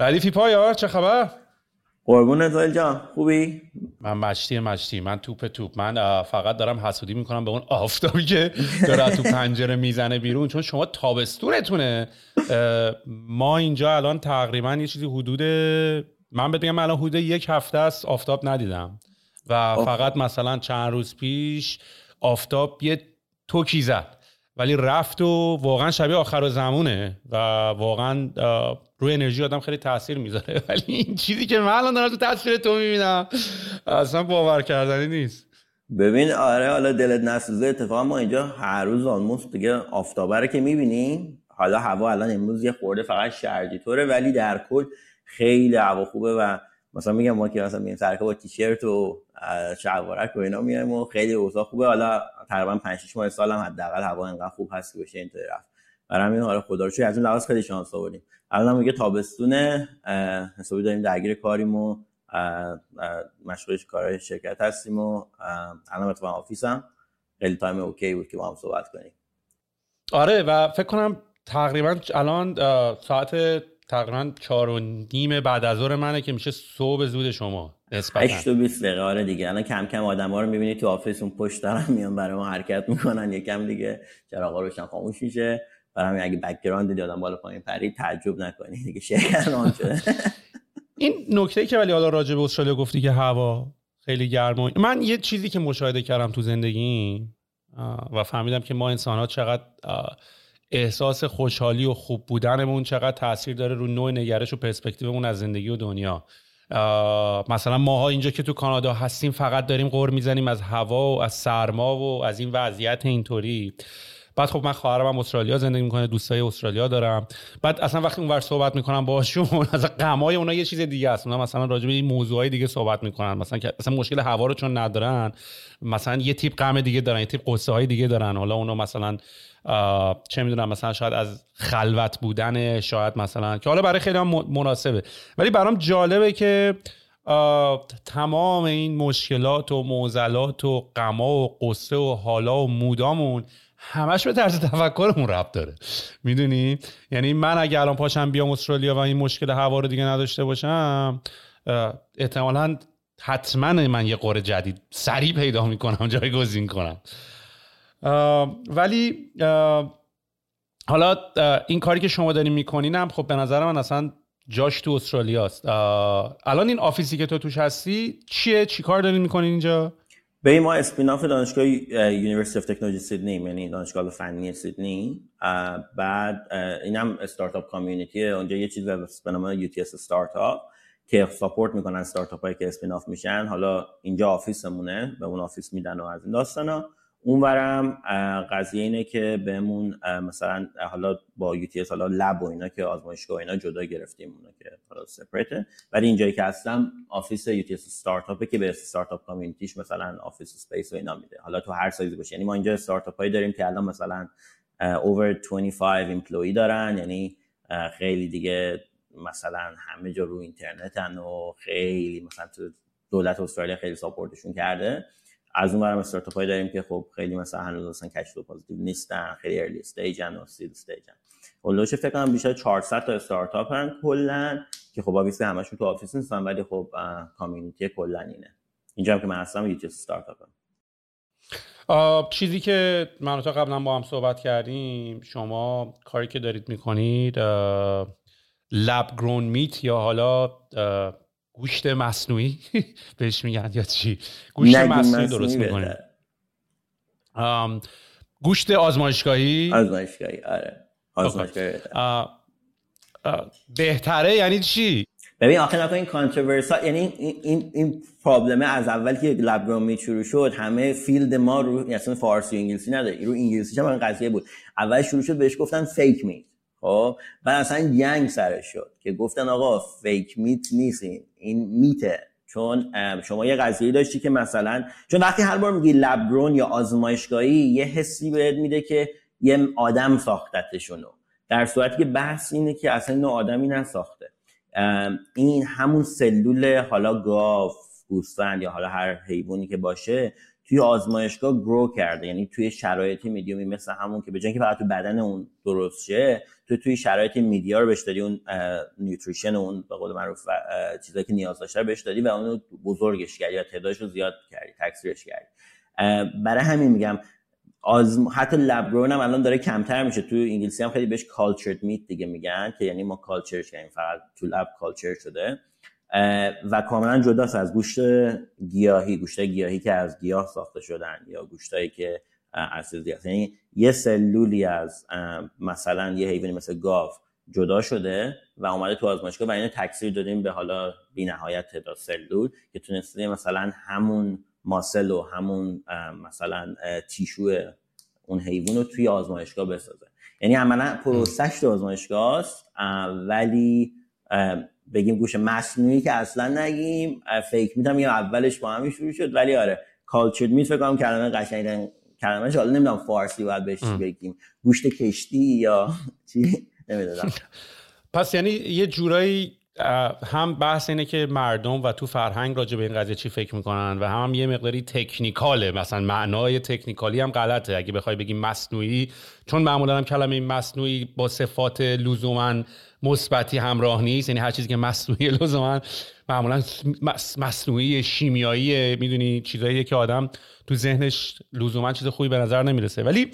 ردیفی پایار چه خبر؟ قربون زایل جان خوبی؟ من مشتی مشتی من توپ توپ. من فقط دارم حسودی می‌کنم به اون آفتابی که داره تو پنجره می‌زنه بیرون چون شما تابستونتونه. ما اینجا الان تقریبا یه چیزی حدود من بگم الان حدود یک هفته است آفتاب ندیدم. و فقط مثلا چند روز پیش آفتاب یه توکی زد. ولی رفت و واقعا شبیه آخر زمونه و واقعا روی انرژی آدم خیلی تاثیر می‌ذاره. ولی این چیزی که من الان دارم تو تصویر تو می‌بینم اصلا باور کردنی نیست. ببین آره حالا دلت نسوزه اتفاقا ما اینجا هر روز آلموست دیگه آفتابه که می‌بینیم. حالا هوا الان امروز یه خورده فقط شرجی طوره ولی در کل خیلی هوا خوبه و مثلا میگم ما که مثلا میایم سر کار با تیشرت و شلوارک و اینا میایم و خیلی اوضاع خوبه. حالا تقریبا 5 6 ماه سال هم حداقل هوا انقدر خوب هست که بشه اینطوری رفت. برای همین حالا خدا رو از اون لحاظ خیلی شانس آوردیم. الان میگه تابستونه حسابی داریم درگیر کاریم و مشغول کارهای شرکت هستیم و الان تو office م. خیلی time okay بود که با هم صحبت کنیم. آره و فکر کنم تقریبا الان ساعت تقریبا چهار و نیم بعد از ظهر منه که میشه صبح زود شما نسبتا. 8 و 20 دقیقه آره دیگه. الان کم کم آدم ها رو می‌بینی تو office اون پشت دارن میان برای ما حرکت می‌کنن. یکم دیگه چراغا روشن خاموش میشه. برای همین اگه background دیدی آدم بالا پایین پرید تعجب نکنی. دیگه شهر on شده. این نکته که ولی حالا راجع به استرالیا گفتی که هوا خیلی گرم من یه چیزی که مشاهده کردم تو زندگی و فهمیدم که ما انسان ها چقدر احساس خوشحالی و خوب بودنمون چقدر تاثیر داره رو نوع نگرش و پرسپکتیومون از زندگی و دنیا. مثلا ماها اینجا که تو کانادا هستیم فقط داریم قور می‌زنیم از هوا و از سرما و از این وضعیت اینطوری. بعد خب من خواهرم استرالیا زندگی می‌کنه دوستای استرالیا دارم. بعد اصلا وقتی اونور صحبت می‌کنم باهاشون از غمای اونا یه چیز دیگه است. اونا مثلا راجع به این موضوعای دیگه صحبت می‌کنن. مثلا که اصلا مشکل هوا رو چون ندارن مثلا یه تیپ غم دیگه دارن یه تیپ قصه های دیگه دارن. حالا اونا مثلا چه می‌دونم مثلا شاید از خلوت بودن شاید مثلا که حالا برای خیلی هم مناسبه. ولی برام جالبه که تمام این مشکلات و معضلات و غما و قصه و حالا و مودامون همش به طرز تفکرمون ربط داره. می‌دونی؟ یعنی من اگه الان پاشم بیام استرالیا و این مشکل هوا رو دیگه نداشته باشم احتمالا حتما من یه قره جدید سریع پیدا می‌کنم جایگزین کنم. ولی حالا این کاری که شما دارین می‌کنین هم خب به نظر من اصلا جاش تو استرالیاست. الان این office ی که تو توش هستی چیه؟ چی کار دارین می‌کنین اینجا؟ به ما spin-off دانشگاه University of Technology Sydney یعنی دانشگاه فنی سیدنی. بعد اینم startup community اونجا یه چیز به نام UTS Startup که support می‌کنن استارتاپ هایی که spin-off میشن. حالا اینجا office مونه بهمون office میدن و از این داستانا. اونورم قضیه اینه که بهمون مثلا حالا با UT حالا lab و اینا که آزمایشگاه اینا جدا گرفتیم اونا که حالا separate ه ولی اینجایی که هستم office UT Startup ه که به startup community ش مثلا office space و اینا میده. حالا تو هر سایزی باشه یعنی ما اینجا استارتاپ هایی داریم که الان مثلا over 25 ایمپلوی دارن. یعنی خیلی دیگه مثلا همه جا رو اینترنتن و خیلی مثلا تو دولت استرالیا خیلی ساپورتشون کرده. از اون برم استارتاپ هایی داریم که خب خیلی مثلا هنوز مثلا کش تو پازیتیو نیستن خیلی ارلی استیجن و سید استیجن اولوش فکر کنم بیشتر 400 تا استارتاپ هن کلا که خب آویسه همشون تو آفیس نیستن ولی خب کامیونیتی کلا اینه اینجا هم که من هستم یه استارتاپ هم. چیزی که من تا قبلا با هم صحبت کردیم شما کاری که دارید می‌کنید lab-grown meat یا حالا گوشت مصنوعی بهش میگن یا چی؟ گوشت مصنوعی درست می‌کنید گوشت آزمایشگاهی؟ آزمایشگاهی آره. آزمایشگاهی بهتره. یعنی چی؟ ببین آخه نکن این controversial یعنی این این این problem ه از اول که lab meat شروع شد همه field ما رو اصلا فارسی و انگلیسی نداره. رو انگلیسی هم قضیه بود. اول شروع شد بهش گفتن فیک میت خب؟ بعد اصلا ینگ سرش شد که گفتن آقا فیک میت نیست این میته چون شما یه قضیه داشتی که مثلا چون وقتی هر بار میگی لبگرون یا آزمایشگاهی یه حسی بهت میده که یه آدم ساختتشونو. در صورتی که بحث اینه که اصلا اینو آدمی نساخته. این همون سلول حالا گاو گوسفند یا حالا هر حیوانی که باشه توی آزمایشگاه گرو کرده. یعنی توی شرایطی میدیومی مثل همون که به که فقط تو بدن اون درست شه تو توی شرایط میدیا رو بهش دادی اون نیوتریشن اون به قول معروف چیزایی که نیاز داشته بهش دادی و اونو بزرگش کردی یا تعدادش رو زیاد کردی تکثیرش کردی. برای همین میگم آزم... حتی لبگرون هم الان داره کمتر میشه. تو انگلیسی هم خیلی بهش کالچرد میت دیگه میگن که یعنی ما کالچرش کردیم فقط تو لب کالچر شده. و کاملا جداست از گوشت گیاهی گوشت گیاهی که از گیاه ساخته شدن یا گوشتایی که از یعنی یه سلولی از مثلا یه حیوانی مثل گاو جدا شده و اومده تو آزمایشگاه و اینو تکثیر دادیم به حالا بی نهایت تعداد سلول که تونسته مثلا همون ماسل و همون مثلا تیشو اون حیوان رو توی آزمایشگاه بسازه. یعنی عملا پروسش تو آزمایشگاه است ولی بگیم گوش مصنوعی که اصلا نگیم فیک میدم یا اولش با همین شروع شد ولی آره کالچرد میت فکر کنم کلمه قشنگ کلمه حالا نمی‌دونم فارسی باید بهش بگیم. گوشت کشتی یا چی؟ نمی‌دونم. پس یعنی یه جورایی هم بحث اینه که مردم و تو فرهنگ راجع به این قضیه چی فکر می‌کنن و هم, یه مقداری تکنیکاله. مثلا معنای تکنیکالی هم غلطه. اگه بخوای بگیم مصنوعی چون معمولا هم کلمه مصنوعی با صفات لزوما مثبتی همراه نیست یعنی هر چیزی که مصنوعی لزوما معمولا مصنوعی شیمیایی می‌دونی چیزایی که آدم تو ذهنش لزوما چیز خوبی به نظر نمی‌رسه. ولی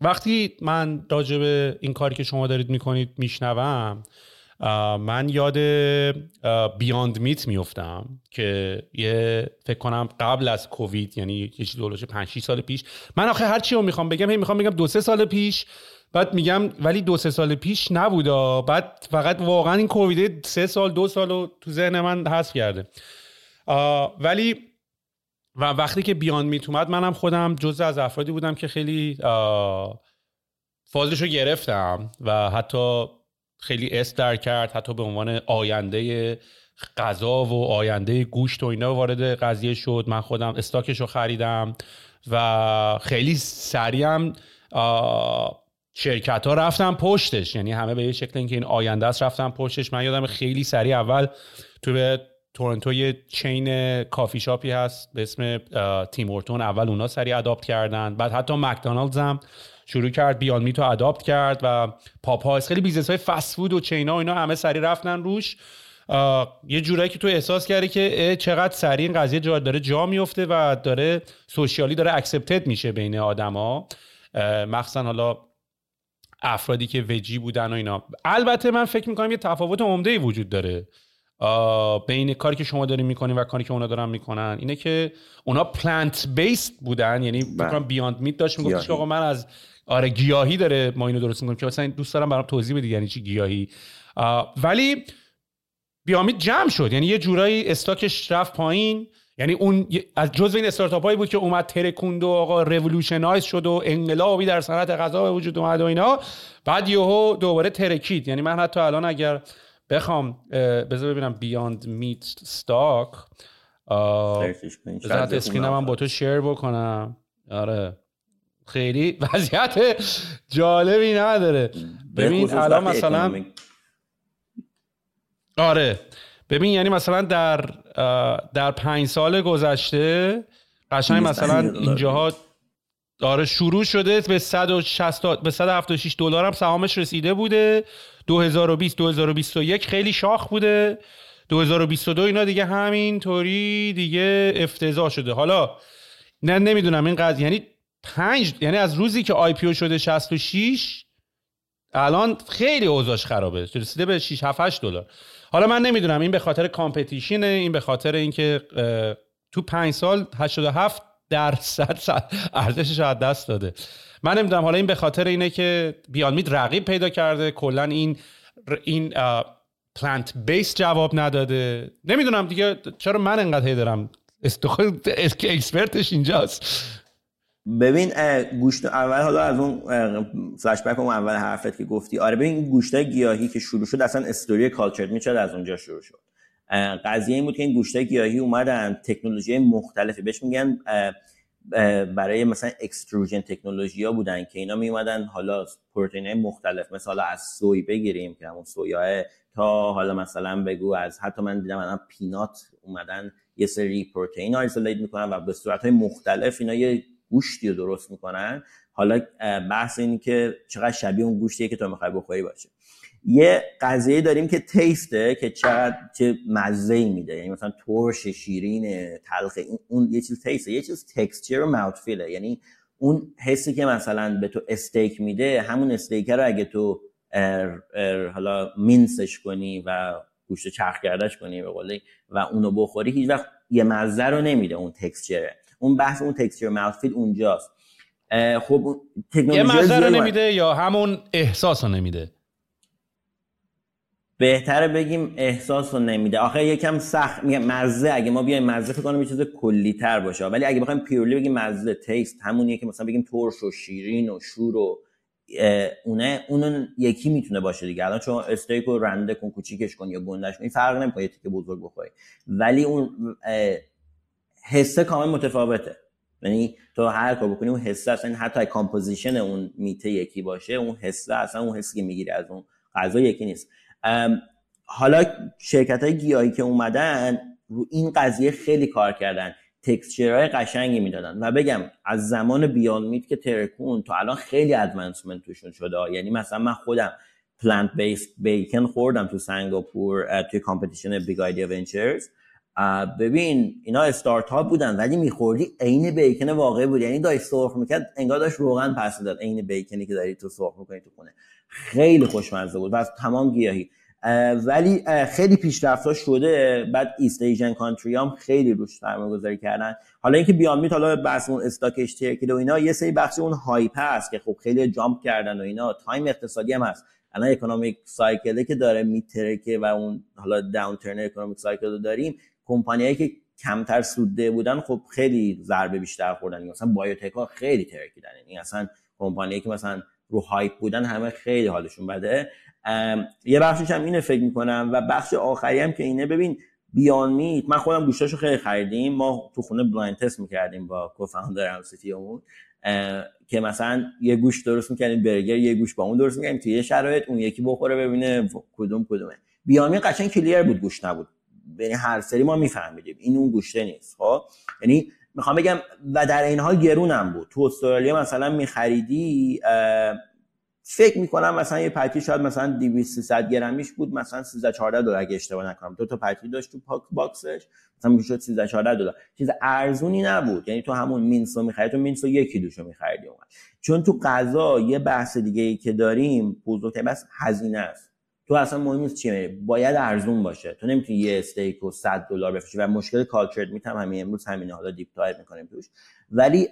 وقتی من راجع به این کاری که شما دارید می‌کنید میشنوم من یاد بیاند میت میفتم که یه فکر کنم قبل از کووید یعنی یه چیزی دولوش 5 6 سال پیش. من آخه هر چی رو می‌خوام بگم هی می‌خوام بگم دو سه سال پیش. بعد میگم ولی دو سه سال پیش نبودا بعد فقط واقعا این کووید سه سال دو سال رو تو ذهن من حذف کرده. ولی و وقتی که بیان میت اومد منم خودم جزء از افرادی بودم که خیلی فازش رو گرفتم و حتی خیلی اس در کرد حتی به عنوان آینده غذا و آینده گوشت و اینا وارد قضیه شد. من خودم استاکش رو خریدم و خیلی سریعم شرکت ها رفتم پشتش. یعنی همه به یه شکل اینکه این آینده است رفتم پشتش. من یادم خیلی سریع اول تو به تورنتو یه chain کافی شاپی هست به اسم Tim Hortons اول اونا سریع adopt کردن. بعد حتی مکدونالدز هم شروع کرد Beyond Meat و adopt کرد و پاپایس خیلی business های فست فود و chain ا اینا همه سریع رفتن روش. یه جورایی که تو احساس کردی که چقدر سریع این قضیه جا داره جا میفته و داره socially داره accepted میشه بین آدما. مخصوصا حالا افرادی که وجی بودن و اینا. البته من فکر می‌کنم یه تفاوت عمده وجود داره. بین کاری که شما دارین می‌کنین و کاری که اونا دارن می‌کنن. اینه که اونا پلانت بیسد بودن یعنی فکر بیاند میت داشت می‌گفت آقا من از آره گیاهی داره ما اینو درست می‌کنیم که مثلا دوست دارم برام توضیح بدید یعنی چی گیاهی. ولی بیامید جمع شد. یعنی یه جورایی استاکش رفت پایین. یعنی اون از جزء این استارتاپ هایی بود که اومد ترکوند و آقا revolutionize شد و انقلابی در صنعت غذا به وجود اومد و اینا. بعد یهو دوباره ترکید. یعنی من حتی الان اگر بخوام بذار ببینم Beyond Meat stock بذار screen م هم با تو share بکنم. آره. خیلی وضعیت جالبی نداره. ببین الان مثلا آره. ببین یعنی مثلا در در پنج سال گذشته قشنگ مثلا اینجاها آره شروع شده به 160 به 176 دلار هم سهامش رسیده بوده. 2020 2021 خیلی شاخ بوده. 2022 اینا دیگه همینطوری دیگه افتضاح شده. حالا نه نمی‌دونم این قضیه یعنی پنج یعنی از روزی که آی پی شده 66 الان خیلی اوضاعش خرابه. رسیده به 6 7 8 دلار. حالا من نمی‌دونم این به خاطر کامپتیشنه این به خاطر اینکه تو 5 سال 87 درصد ارزشش از دست داده. من نمی‌دونم حالا این به خاطر اینه که بیان مید رقیب پیدا کرده کلا این این پلانت بیس جواب نداده. نمی‌دونم دیگه چرا من انقدر هی دارم اکسپرتش اینجاست. ببین گوشت اول حالا از اون فلش بک اون اول حرفت که گفتی آره ببین گوشت گیاهی که شروع شد اصلا story cultured meat از اونجا شروع شد. قضیه این بود که این گوشت گیاهی اومدن تکنولوژی مختلفی بهش میگن برای مثلا extrusion technology ها بودن که اینا می اومدن حالا پروتئین مختلف مثلا از soy بگیریم که همون سویا تا حالا مثلا بگو از حتی من دیدم الان peanut اومدن یه سری پروتئین isolate می‌کنن و به صورت های مختلف اینا یه گوشتی رو درست می‌کنن. حالا بحث این که چقدر شبیه اون گوشتیه که تو می‌خوای بخوری باشه. یه قضیه داریم که taste ه که چقدر چه مزه میده. یعنی مثلا ترش شیرین تلخ اون یه چیز taste ه. یه چیز texture و mouthfeel ه یعنی اون حسی که مثلا به تو steak میده همون steak رو اگه تو ار ار حالا mince ش کنی و گوشت چرخ گردش کنی به قولی و اونو بخوری هیچ وقت یه مزه رو نمیده اون texture ه اون بحث اون texture mouthfeel اونجاست. خب یه مزه رو نمیده یا همون احساس رو نمیده؟ بهتره بگیم احساس رو نمیده. آخه یکم سخت. میگم مزه اگه ما بیایم مزه فکر کنم یه چیز کلی تر باشه. ولی اگه بخوایم پیورلی بگیم مزه تیست همونیه که مثلا بگیم ترش و شیرین و شور و اونه اون یکی می‌تونه باشه دیگه. الان چون استیک رو رنده کن کوچیکش کن یا گندش کن این فرق نمی‌کنه یه تیکه بزرگ بخوری. ولی اون حسه کامل متفاوته. یعنی تو هر کار بکنی اون حسه اصلا حتی composition اون meat ه یکی باشه اون حسه اصلا اون حسی که می‌گیری از اون غذا یکی نیست. حالا شرکت های گیاهی که اومدن رو این قضیه خیلی کار کردن. texture های قشنگی می‌دادن. و بگم از زمان Beyond Meat که ترکون تا الان خیلی advancement توشون شده. یعنی مثلا من خودم plant-based bacon خوردم تو سنگاپور توی competition Big Idea Ventures ببین اینا استارتاپ بودن ولی میخوردی عین bacon واقعی بود. یعنی داشت سرخ می‌کرد انگار داشت روغن پس داد عین bacon ی که داری تو سرخ می‌کنی تو خونه. خیلی خوشمزه بود و تمام گیاهی. ولی خیلی پیشرفت شده. بعد East Asian country هم خیلی روش سرمایه گذاری کردن. حالا اینکه Beyond Meat حالا بحث اون stock اشتراکی و اینا یه سری بخش اون hype هست که خب خیلی jump کردن و اینا. time اقتصادی هم هست. الان economic cycle ه که داره میترکه و اون حالا downturn economic cycle رو داریم کمپانیایی که کمتر سودده بودن خب خیلی ضربه بیشتر خوردن. مثلا biotech ها خیلی ترکیدن. یعنی اصلا کمپانیایی که مثلا رو hype بودن همه خیلی حالشون بده. یه بخشش هم اینه فکر می‌کنم و بخش آخری هم که اینه ببین Beyond Meat من خودم گوشتاشو خیلی خریدیم. ما تو خونه blind test می‌کردیم با co-founder م اون که مثلا یه گوشت درست می‌کردیم برگر یه گوشت با اون درست می‌کردیم توی یه شرایط اون یکی بخوره ببینه کدوم کدومه. Beyond قشنگ clear بود گوشت نبود. یعنی هر سری ما میفهمیدیم. این اون گوشته نیست خب؟ یعنی می‌خوام بگم و در عین حال گرونم بود. تو استرالیا مثلا میخریدی فکر می‌کنم مثلا یه patty شاید مثلا 200 300 گرمیش بود مثلا 13 14 دلار اگه اشتباه نکنم. دو تا patty داشت تو pack box ش مثلا می‌شد 13 14 دلار. چیز ارزونی نبود. یعنی تو همون mince و می‌خرید تو mince و یکی دوشو میخریدی اون چون تو غذا یه بحث دیگه ای که داریم بزرگترین بحث هزینه است. تو اصلا مهم نیست چیه. باید ارزون باشه. تو نمی‌تونی یه steak و 100 دلار بفروشی و مشکل cultured meat م همین امروز همینه حالا deep dive می‌کنیم توش. ولی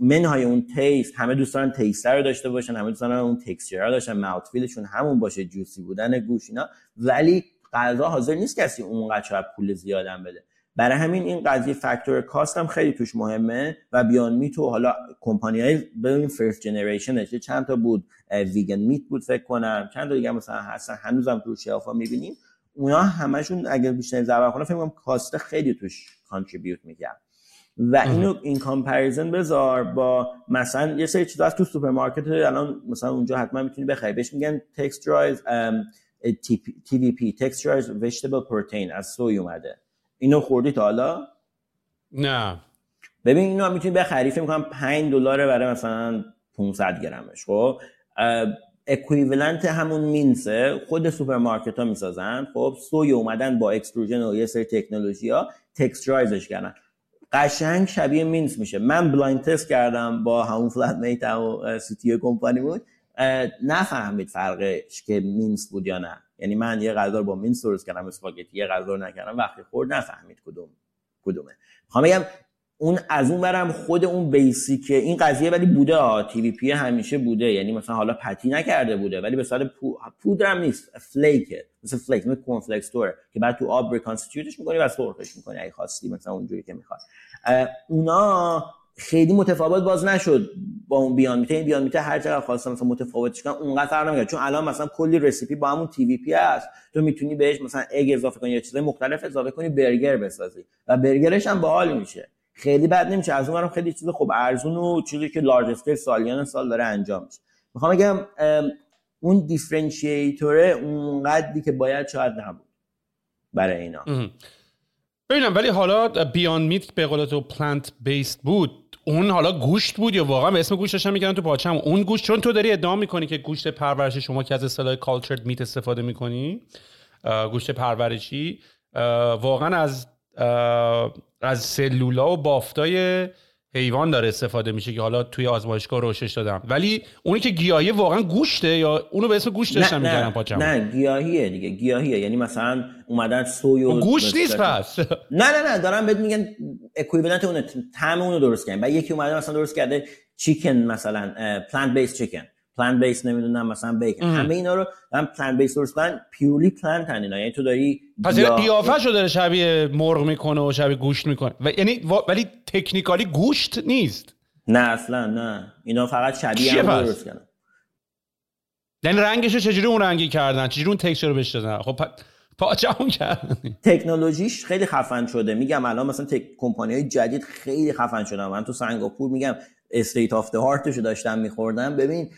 منهای اون taste همه دوستان taste رو داشته باشن همه دوستان اون texture رو داشتن mouthfeel شون همون باشه juicy بودن گوشت اینا. ولی غذا حاضر نیست کسی اونقدر شاید پول زیادم بده. برای همین این قضیه factor cost هم خیلی توش مهمه و Beyond Meat و حالا کمپانی های ببین فرست جنریشن چند تا بود. ویگن میت بود فکر کنم. چند تا دیگه مثلا هستن. هنوزم تو شیافا می‌بینیم. اونا همشون اگر بیشتر زبر کنه فکر کنم کاست خیلی توش کانتریبیوت می‌کرد. و اینو این کامپریزن بذار با مثلا یه سری چیزا تو سوپرمارکت. الان مثلا اونجا حتما می‌تونی بخری. بهش میگن تکسترایز TVP texturized vegetable protein. از سوی اومده. اینو خوردی تا حالا؟ نه. ببین اینو هم می‌تونی بخری. فکر می‌کنم 5 دلاره برای مثلا 500 گرمش. خب؟ equivalent همون mince ه خود سوپرمارکت ها می‌سازن. خب soy اومدن با extrusion و یه سری تکنولوژی ها texturize ش کردن. قشنگ شبیه mince میشه. من blind test کردم با همون flatmate و سیتی کمپانی بود. نفهمید فرقش که mince بود یا نه. یعنی من یه غذا با mince درست کردم اسپاگتی یه غذا نکردم. وقتی خورد نفهمید کدوم کدومه. می‌خوام بگم اون از اون برم خود اون basic این قضیه ولی بوده ها TVP همیشه بوده. یعنی مثلا حالا patty نکرده بوده ولی به صورت پو... پودر هم نیست. flake ه مثل flake مثل corn flakes توره که بعد تو آب reconstitute ش می‌کنی و سرخش می‌کنی اگه خواستی مثلا اونجوری که می‌خواد اونا خیلی متفاوت باز نشد با اون Beyond Meat ه این Beyond Meat ه هر چقدر خواستم مثلا متفاوتش کنم اونقدر فرق نمی‌کنه چون الان مثلا کلی recipe با همون TVP هست. تو می‌تونی بهش مثلا اگ اضافه کنی یا چیزای مختلف اضافه کنی برگر بسازی. و برگرش هم باحال میشه. خیلی بد نمیشه. از اونم خیلی چیز خوب. ارزون و چیزی که لارج اسکیل سالیان سال داره انجام میشه. می‌خوام بگم اون دیفرنشییتوره اونقدری که باید شاید نبود برای اینا. ببینم ولی حالا بیان میت به قول تو پلانت بیسد بود. اون حالا گوشت بود یا واقعا به اسم گوشتش هم میگن تو پاچم اون گوشت چون تو داری ادعا می‌کنی که گوشت پرورشی شما که از اصطلاح کالچرد میت استفاده می‌کنی گوشت پرورشی واقعا از از سلولا و بافتای حیوان داره استفاده میشه که حالا توی آزمایشگاه روشش دادم. ولی اونی که گیاهی واقعا گوشته یا اونو به اسم گوشت داشتن میگن پاچم. نه گیاهیه دیگه گیاهیه. یعنی مثلا اومدن سوی و گوشت نیست پس. نه نه نه دارم بهت میگن اکویولنت اون طعم اونو درست کردن. و یکی اومده مثلا درست کرده چیکن مثلا پلانت بیس چیکن پلانت بیس نمی‌دونم مثلا بیکن همه اینا رو هم پلانت بیس درست کردن پیورلی پلانت هن اینا. یعنی تو داری پس یعنی قیافه شو داره شبیه مرغ می‌کنه و شبیه گوشت می‌کنه. و یعنی ولی تکنیکالی گوشت نیست. نه اصلا نه. اینا فقط شبیه هم درست کردن. یعنی رنگش چجوری اون رنگی کردن؟ چجوری اون تکسچر رو بهش دادن؟ خب پاچمون کردن تکنولوژیش خیلی خفن شده. میگم الان مثلا تک... کمپانی های جدید خیلی خفن شدن. من تو سنگاپور میگم state of the art شو داشتم میخوردم. ببین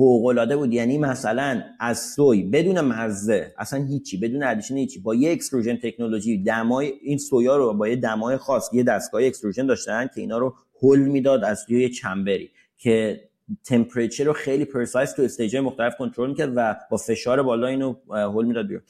فوق العاده بود. یعنی مثلا از soy بدون مزه اصلا هیچی بدون addition هیچی با یه extrusion technology دمای این سویا رو با یه دمای خاص یه دستگاه extrusion داشتن که اینا رو هول می‌داد از روی chamber ی که temperature رو خیلی precise تو stage مختلف کنترل می‌کرد و با فشار بالا اینو هول می‌داد بیرون.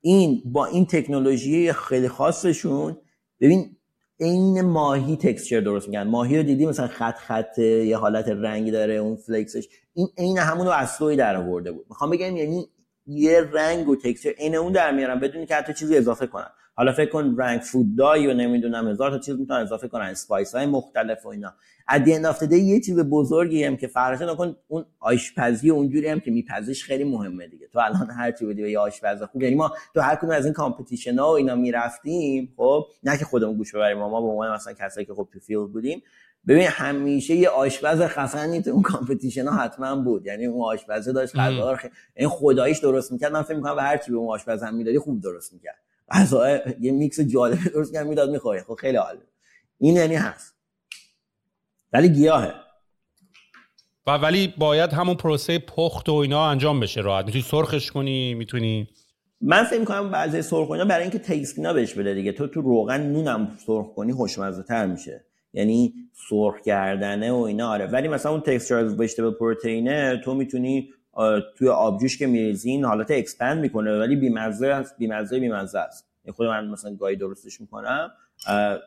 این با این تکنولوژی خیلی خاصشون ببین عین ماهی texture درست میگن ماهی رو دیدی؟ مثلا خط خط یه حالت رنگی داره اون flakes ش این عین همون رو در آورده بود. می‌خوام بگم یعنی یه رنگ و texture عین اون در میارن بدون که حتی چیزی اضافه کنن حالا فکر کن رنگ food dye و نمی‌دونم هزار تا چیز می‌تونن اضافه کنن spice های مختلف و اینا. at the end یه چیز بزرگی هم که فرقش نکن اون آشپزی اونجوری هم که میپزیش خیلی مهمه دیگه. تو الان هر چی بدی یه آشپز خوب یعنی ما تو هر کدوم از این competition ها و اینا می‌رفتیم خب نه که خودمون گوش ببریم ما به عنوان مثلا کسایی که خب تو field بودیم. ببین همیشه یه آشپز خفنی تو اون competition ها حتما بود. یعنی اون آشپزه داشت غذا. این خداییش درست می‌کرد. من فکر می‌کنم به هر چی به اون آشپز هم می‌دادی خوب درست می‌کرد. غذا یه میکس جالب درست کرد می‌داد می‌خوره. خب خیلی عالی. این یعنی هست. ولی گیاهه. و ولی باید همون پروسه پخت و اینا انجام بشه راحت. می‌تونی سرخش کنی می‌تونی من فکر می‌کنم بعضی سرخ اینا برای اینکه تیسکینا بهش بده دیگه. تو تو روغن نونم سرخ کنی خوشمزه تر میشه. یعنی سرخ کردنه و اینا آره. ولی مثلا اون textured vegetable protein ه تو می‌تونی توی آبجوش که میریزی این حالت expand می‌کنه ولی بیمزه است بیمزه بیمزه است. خود من مثلا گاهی درستش می‌کنم.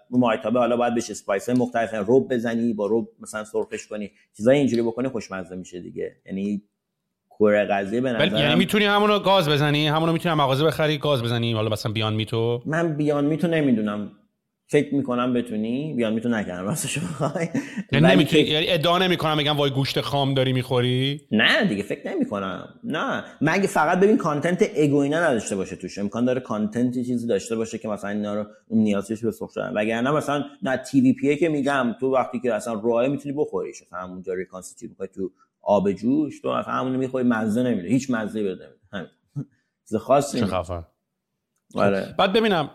ماهیتابه حالا باید بشه spice مختلف رب بزنی با رب مثلا سرخش کنی. چیزای اینجوری بکنی خوشمزه میشه دیگه. یعنی کره قضیه به نظر یعنی می‌تونی همونو گاز بزنی؟ همونو می‌تونی مغازه بخری گاز بزنی؟ حالا مثلا Beyond Meat و؟ من Beyond Meat و نمی‌دونم. فکر می‌کنم بتونی. Beyond Meat اون نکردم راستش بخوای. یعنی نمی‌تونی یعنی ادعا نمی‌کنم بگم وای گوشت خام داری می‌خوری؟ نه دیگه فکر نمی‌کنم. نه. مگه فقط ببین content اگوینا نداشته باشه توش. امکان داره content چیزی داشته باشه که مثلا اینا رو اون نیازش به شدن. وگرنه مثلا نه TVP که میگم تو وقتی که اصلا راه می‌تونی بخوریش. مثلا همونجا reconstitute می‌کنی تو آب جوش تو مثلا همون می‌خوری مزه نمیده. هیچ مزه بده نمیده. همین. چیز خاصی چه خفن. آره. بعد ببینم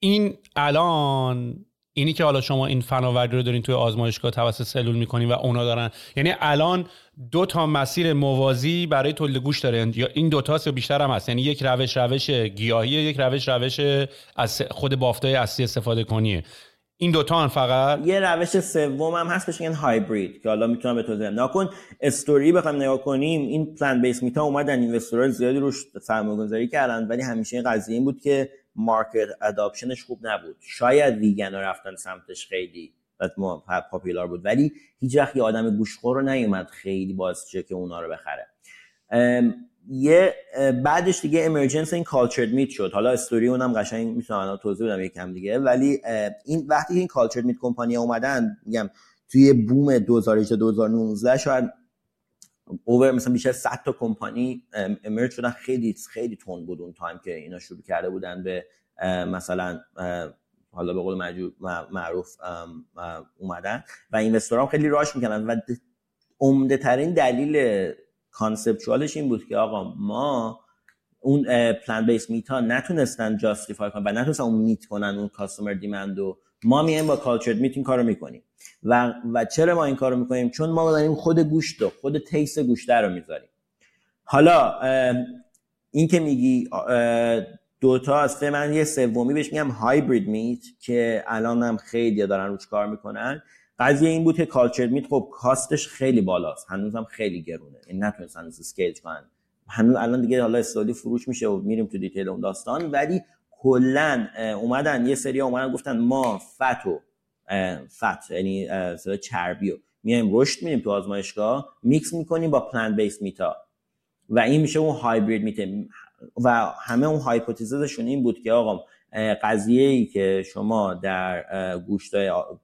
این الان اینی که حالا شما این فناوری رو دارین توی آزمایشگاه توسط سلول می‌کنین و اونا دارن. یعنی الان دو تا مسیر موازی برای تولید گوش داره. یا این دو تاست یا بیشتر هم هست. یعنی یک روش روش گیاهی یک روش روش از خود بافتای اصلی استفاده کنیه. این دوتا هم فقط؟ یه روش سوم هم هست بهش میگن هایبرید که حالا می‌تونم به توضیح نکن استوری بخوام نگاه کنیم این پلان بیس میتا اومدن اینوستورها زیادی روش سرمایه‌گذاری کردن ولی همیشه این قضیه این بود که مارکت اداپشنش خوب نبود. شاید ویگن رفتن سمتش خیلی پاپیلار بود ولی هیچ وقت یه آدم گوشخور رو نیومد خیلی باز که اونا رو بخره. یه بعدش دیگه امرجنس این کالچرد میت شد. حالا استوری اونم قشنگ می‌تونم توضیح بدم یکم دیگه. ولی این وقتی این کالچرد میت کمپانی اومدن میگم توی boom 2018 2019 شاید over مثلا بیشتر 100 تا company emerge شدن. خیلی خیلی تون بود اون time که اینا شروع کرده بودن به مثلا حالا به قول معروف اومدن. و investor ها خیلی rush می‌کنن و عمده ترین دلیل conceptual ش این بود که آقا ما اون plant-based meat نتونستن justify کنن و نتونستن اون meet کنن اون customer demand و ما میایم با cultured meat این کارو می‌کنیم. و و چرا ما این کارو می‌کنیم؟ چون ما داریم خود گوشت و خود taste گوشت رو می‌ذاریم. حالا این که میگی دوتا از من یه سومی بهش میگم hybrid meat که الان هم خیلی دارن روش کار می‌کنن. قضیه این بود که cultured meat خب cost ش خیلی بالاست. هنوزم خیلی گرونه. این نتونستن scale کنن. هنوز الان دیگه حالا استادی فروش میشه و میریم تو detail اون داستان. ولی کلا اومدن یه سری اومدن گفتن ما fat و fat یعنی چربی رو. میایم رشد میریم تو آزمایشگاه میکس می‌کنیم با plant-based meat ا و این میشه اون hybrid meat ه و همه اون hypothesis شون این بود که آقا قضیه ای که شما در گوشت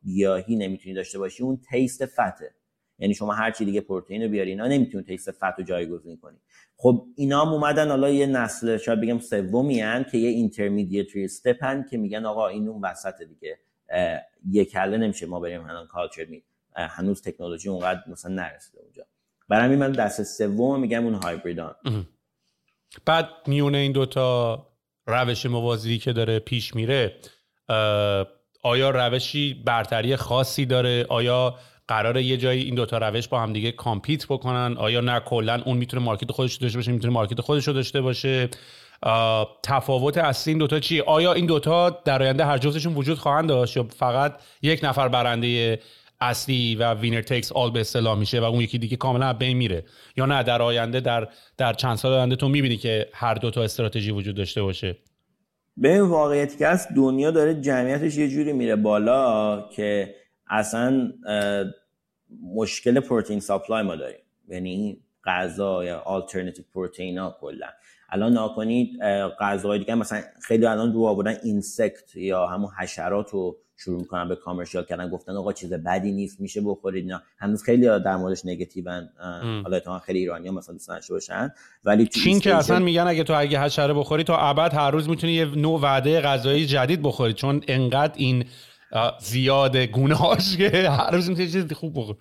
گیاهی نمی‌تونی داشته باشی اون taste fat ه یعنی شما هر چی دیگه پروتئین رو بیاری اینا نمی‌تونی taste fat رو جایگزین کنی. خب اینا هم اومدن حالا یه نسل شاید بگم سومی که یه اینترمدییتری استپن که میگن آقا این اون وسط دیگه. یه کله نمیشه ما بریم الان کالچر می هنوز تکنولوژی اونقدر مثلا نرسیده اونجا. برای من دست سوم میگم اون هایبریدان بعد میونه این دوتا روش موازی که داره پیش میره آیا روشی برتری خاصی داره؟ آیا قراره یه جایی این دوتا روش با هم دیگه compete بکنن؟ آیا نه کلا اون می‌تونه market خودش داشته باشه می‌تونه market خودش رو داشته باشه؟ تفاوت اصلی این دوتا چیه؟ آیا این دوتا در آینده هر جفتشون وجود خواهند داشت یا فقط یک نفر برنده اصلی و winner takes all به اصطلاح میشه و اون یکی دیگه کاملا بین میره؟ یا نه در آینده در در چند سال آینده تو می‌بینی که هر دو تا استراتژی وجود داشته باشه؟ به این واقعیتی که هست دنیا داره جمعیتش یه جوری میره بالا که اصلا مشکل پروتئین supply ما داریم. یعنی غذا یا آلترناتیو پروتئین ها کلا. الان ناکنید غذاهای دیگه مثلا خیلی الان رو آوردن insect یا همون حشرات رو شروع می‌کنن به commercial کردن. گفتن آقا چیز بدی نیست میشه بخورید نه هنوز خیلی در موردش نگاتیون حالا تو خیلی ایرانی ها مثلا دوست داشته باشن. ولی چین که اصلا میگن اگه تو اگه حشره بخوری تا ابد هر روز می‌تونی یه نوع وعده غذایی جدید بخوری. چون انقدر این زیاد گونه هاش که هر روز می‌تونی چیز خوب بخوری.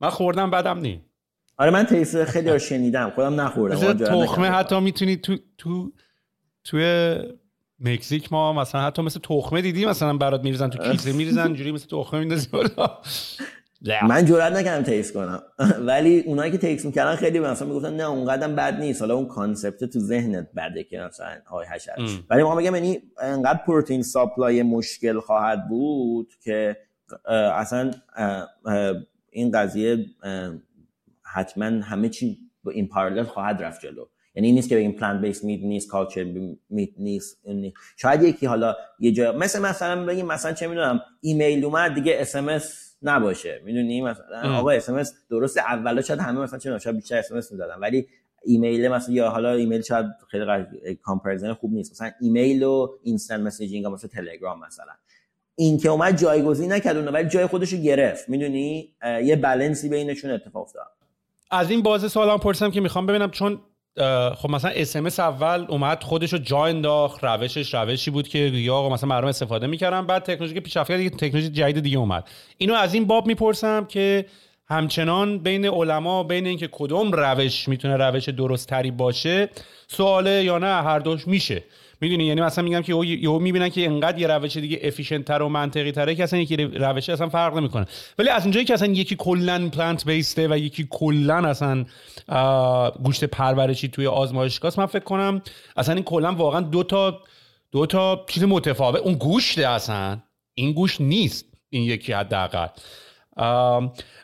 من خوردم بدم نی. آره من taste خیلی رو شنیدم. خودم نخوردم. تخمه حتی می‌تونی تو تو توی مکزیک ما مثلا حتی مثل تخمه دیدی؟ مثلا برات میریزن تو کیسه میریزن جوری مثل تخمه میندازی من جرئت نکردم taste کنم. ولی اونایی که taste می‌کردن خیلی مثلا می‌گفتن نه اونقدر بد نیست. حالا اون concept تو ذهنت بده که مثلا های حشره ولی ما میگم یعنی انقدر پروتئین supply مشکل خواهد بود که اصلا این قضیه حتما همه چی با این parallel خواهد رفت جلو. یعنی نیست که بگیم plant-based meat نیست cultured meat نیست شاید یکی حالا یه جا مثل مثلا بگیم مثلا چه می‌دونم ایمیل اومد دیگه اس ام اس نباشه. می‌دونی؟ مثلا آقا اس ام اس درست اولا شاید همه مثلا چه شاید بیشتر اس ام اس می‌دادن. ولی ایمیل مثلا یا حالا ایمیل شاید خیلی comparison خوب نیست. مثلا ایمیل و instant messaging مثلا تلگرام مثلا. این که اومد جایگزین نکرد اون ولی جای خودش رو گرفت. می‌دونی؟ یه بالانسی بینشون اتفاق افتاد. از این بازه سوالم پرسیدم که می‌خوام ببینم چون خب مثلا اس اول اومد خودش رو جا انداخت روشش روشی بود که یا مثلا مردم استفاده می‌کردن. بعد تکنولوژی که پیشرفت تکنولوژی جدید دیگه اومد. اینو از این باب می‌پرسم که همچنان بین علما بین اینکه کدوم روش می‌تونه روش درست تری باشه سواله یا نه هر دوش میشه. می‌دونی یعنی مثلا میگم که یهو می‌بینن که انقدر یه روش دیگه افیشنت تر و منطقی تره که اصلا یکی روش اصلا فرق نمی‌کنه. ولی از اونجایی که اصلا یکی کلا پلانت بیسته و یکی کلا اصلا گوشت پرورشی توی آزمایشگاه من فکر کنم اصلا این کلا واقعا دو تا دو تا چیز متفاوت. اون گوشته اصلا این گوشت نیست این یکی حداقل.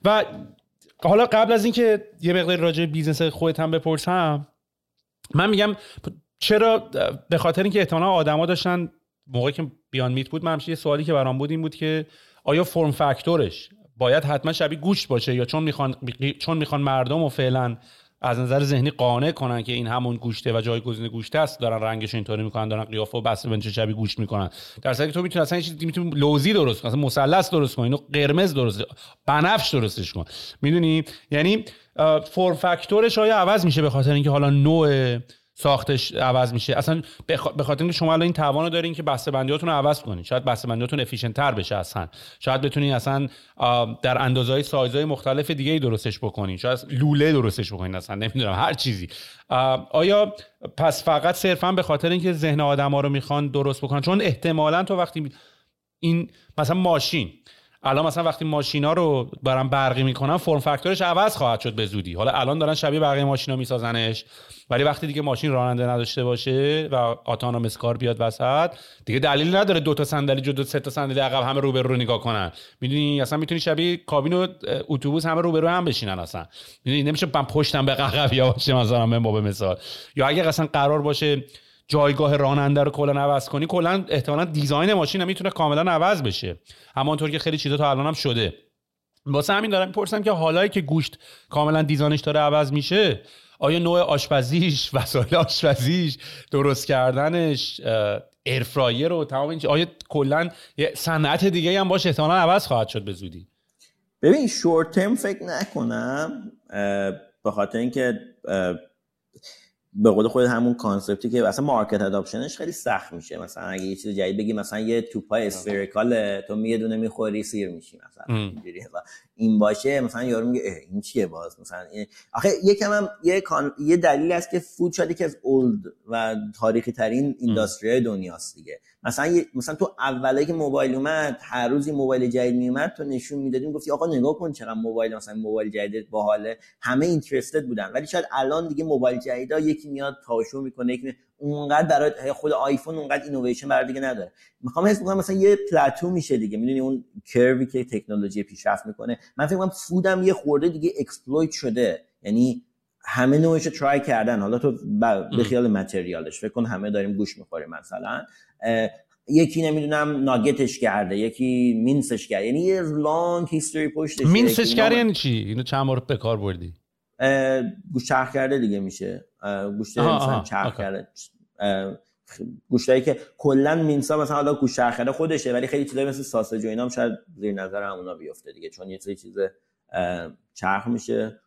و حالا قبل از اینکه یه مقدار راجع business خودت هم بپرسم من میگم چرا به خاطر اینکه احتمالا آدما داشتن موقعی که beyond meat بود من یه سوالی که برام بود این بود که آیا form factor ش باید حتما شبیه گوشت باشه یا چون می‌خوان چون می‌خوان مردم و فعلا از نظر ذهنی قانع کنن که این همون گوشته و جایگزین گوشته است دارن رنگش اینطوری می‌کنن دارن قیافه و بسته بندیش شبیه گوشت می‌کنن. در که تو می‌تونی اصلا یه چیزی می‌تونی لوزی درست کنی مثلث درست کنی اینو قرمز درست بنفش درستش کن. می‌دونی؟ یعنی فرم فاکتورش آیا عوض میشه به خاطر اینکه حالا نوع ساختش عوض میشه. اصلا به خاطر اینکه شما الان این توانو دارین که بسته رو عوض کنین. شاید بسته بندیاتون افیشنت تر بشه اصلا. شاید بتونین اصلا در اندازهای سایزهای مختلف دیگه ای درستش بکنین. شاید لوله درستش بکنین اصلا نمی‌دونم هر چیزی. آیا پس فقط صرفا به خاطر اینکه ذهن آدما رو می‌خوان درست بکنن؟ چون احتمالا تو وقتی این مثلا ماشین الان مثلا وقتی ماشینا رو برام برقی می‌کنن فرم فاکتورش عوض خواهد شد به زودی. حالا الان دارن شبیه بقیه ماشینا میسازنش ولی وقتی دیگه ماشین راننده نداشته باشه و اتونومس کار بیاد وسط دیگه دلیل نداره دو تا صندلی جلو سه تا صندلی عقب همه رو به رو نگاه کنن. می‌دونی اصلا می‌تونی شبیه کابین و اتوبوس همه رو به رو هم بشینن اصلا. می‌دونی نمیشه من پشتم به عقب یا باشه مثلا من با مثال. یا اگه اصلا قرار باشه جایگاه راننده رو کلا عوض کنی کلا احتمالا دیزاین ماشین هم می‌تونه کاملا عوض بشه. همانطور که خیلی چیزا تا الان هم شده. واسه همین دارم می‌پرسم که حالایی که گوشت کاملا دیزاینش داره عوض میشه آیا نوع آشپزیش وسایل آشپزیش درست کردنش ارفرایر و تمام این آیا کلا صنعت دیگه هم باشه احتمالا عوض خواهد شد به زودی؟ ببین short term فکر نکنم به خاطر اینکه به قول خود همون concept ی که اصلا market adoption ش خیلی سخت میشه. مثلا اگه یه چیز جدید بگی مثلا یه توپای spherical تو یه دونه می‌خوری سیر میشی مثلا. اینجوری این باشه مثلا یارو میگه این چیه باز؟ مثلا این آخه یکم هم یه کان... یه دلیل است که food شاید که از old و تاریخی ترین industry دنیاست دیگه. مثلا مثلا تو اولی که موبایل اومد هر روز یه موبایل جدید میومد تو نشون می‌دادیم گفتی آقا نگاه کن چقدر موبایل مثلا موبایل جدید باحاله. همه interested بودن. ولی شاید الان دیگه موبایل جدیدا یکی میاد تاشو می‌کنه یکی اونقدر برای خود آیفون اونقدر اینویشن برای دیگه نداره. می‌خوام حس بکنم مثلا یه plateau میشه دیگه. می‌دونی اون کروی که تکنولوژی پیشرفت می‌کنه. من فکر کنم food م یه خورده دیگه exploit شده. یعنی همه نوعش رو try کردن. حالا تو به خیال material ش فکر کن همه داریم گوشت می‌خوریم مثلا. یکی نمی‌دونم nugget ش کرده یکی mince ش کرده. یعنی یه long history پشتش mince ش کرده یعنی چی؟ اینو چند بار به کار بردی؟ گوشت چرخ کرده دیگه میشه. گوشت مثلا چرخ کرده. گوشتایی که کلا mince ا مثلا حالا گوشت چرخ کرده خودشه ولی خیلی چیزایی مثل sausage و اینا هم شاید زیر نظر همونا بیفته دیگه چون یه سری چیز چرخ میشه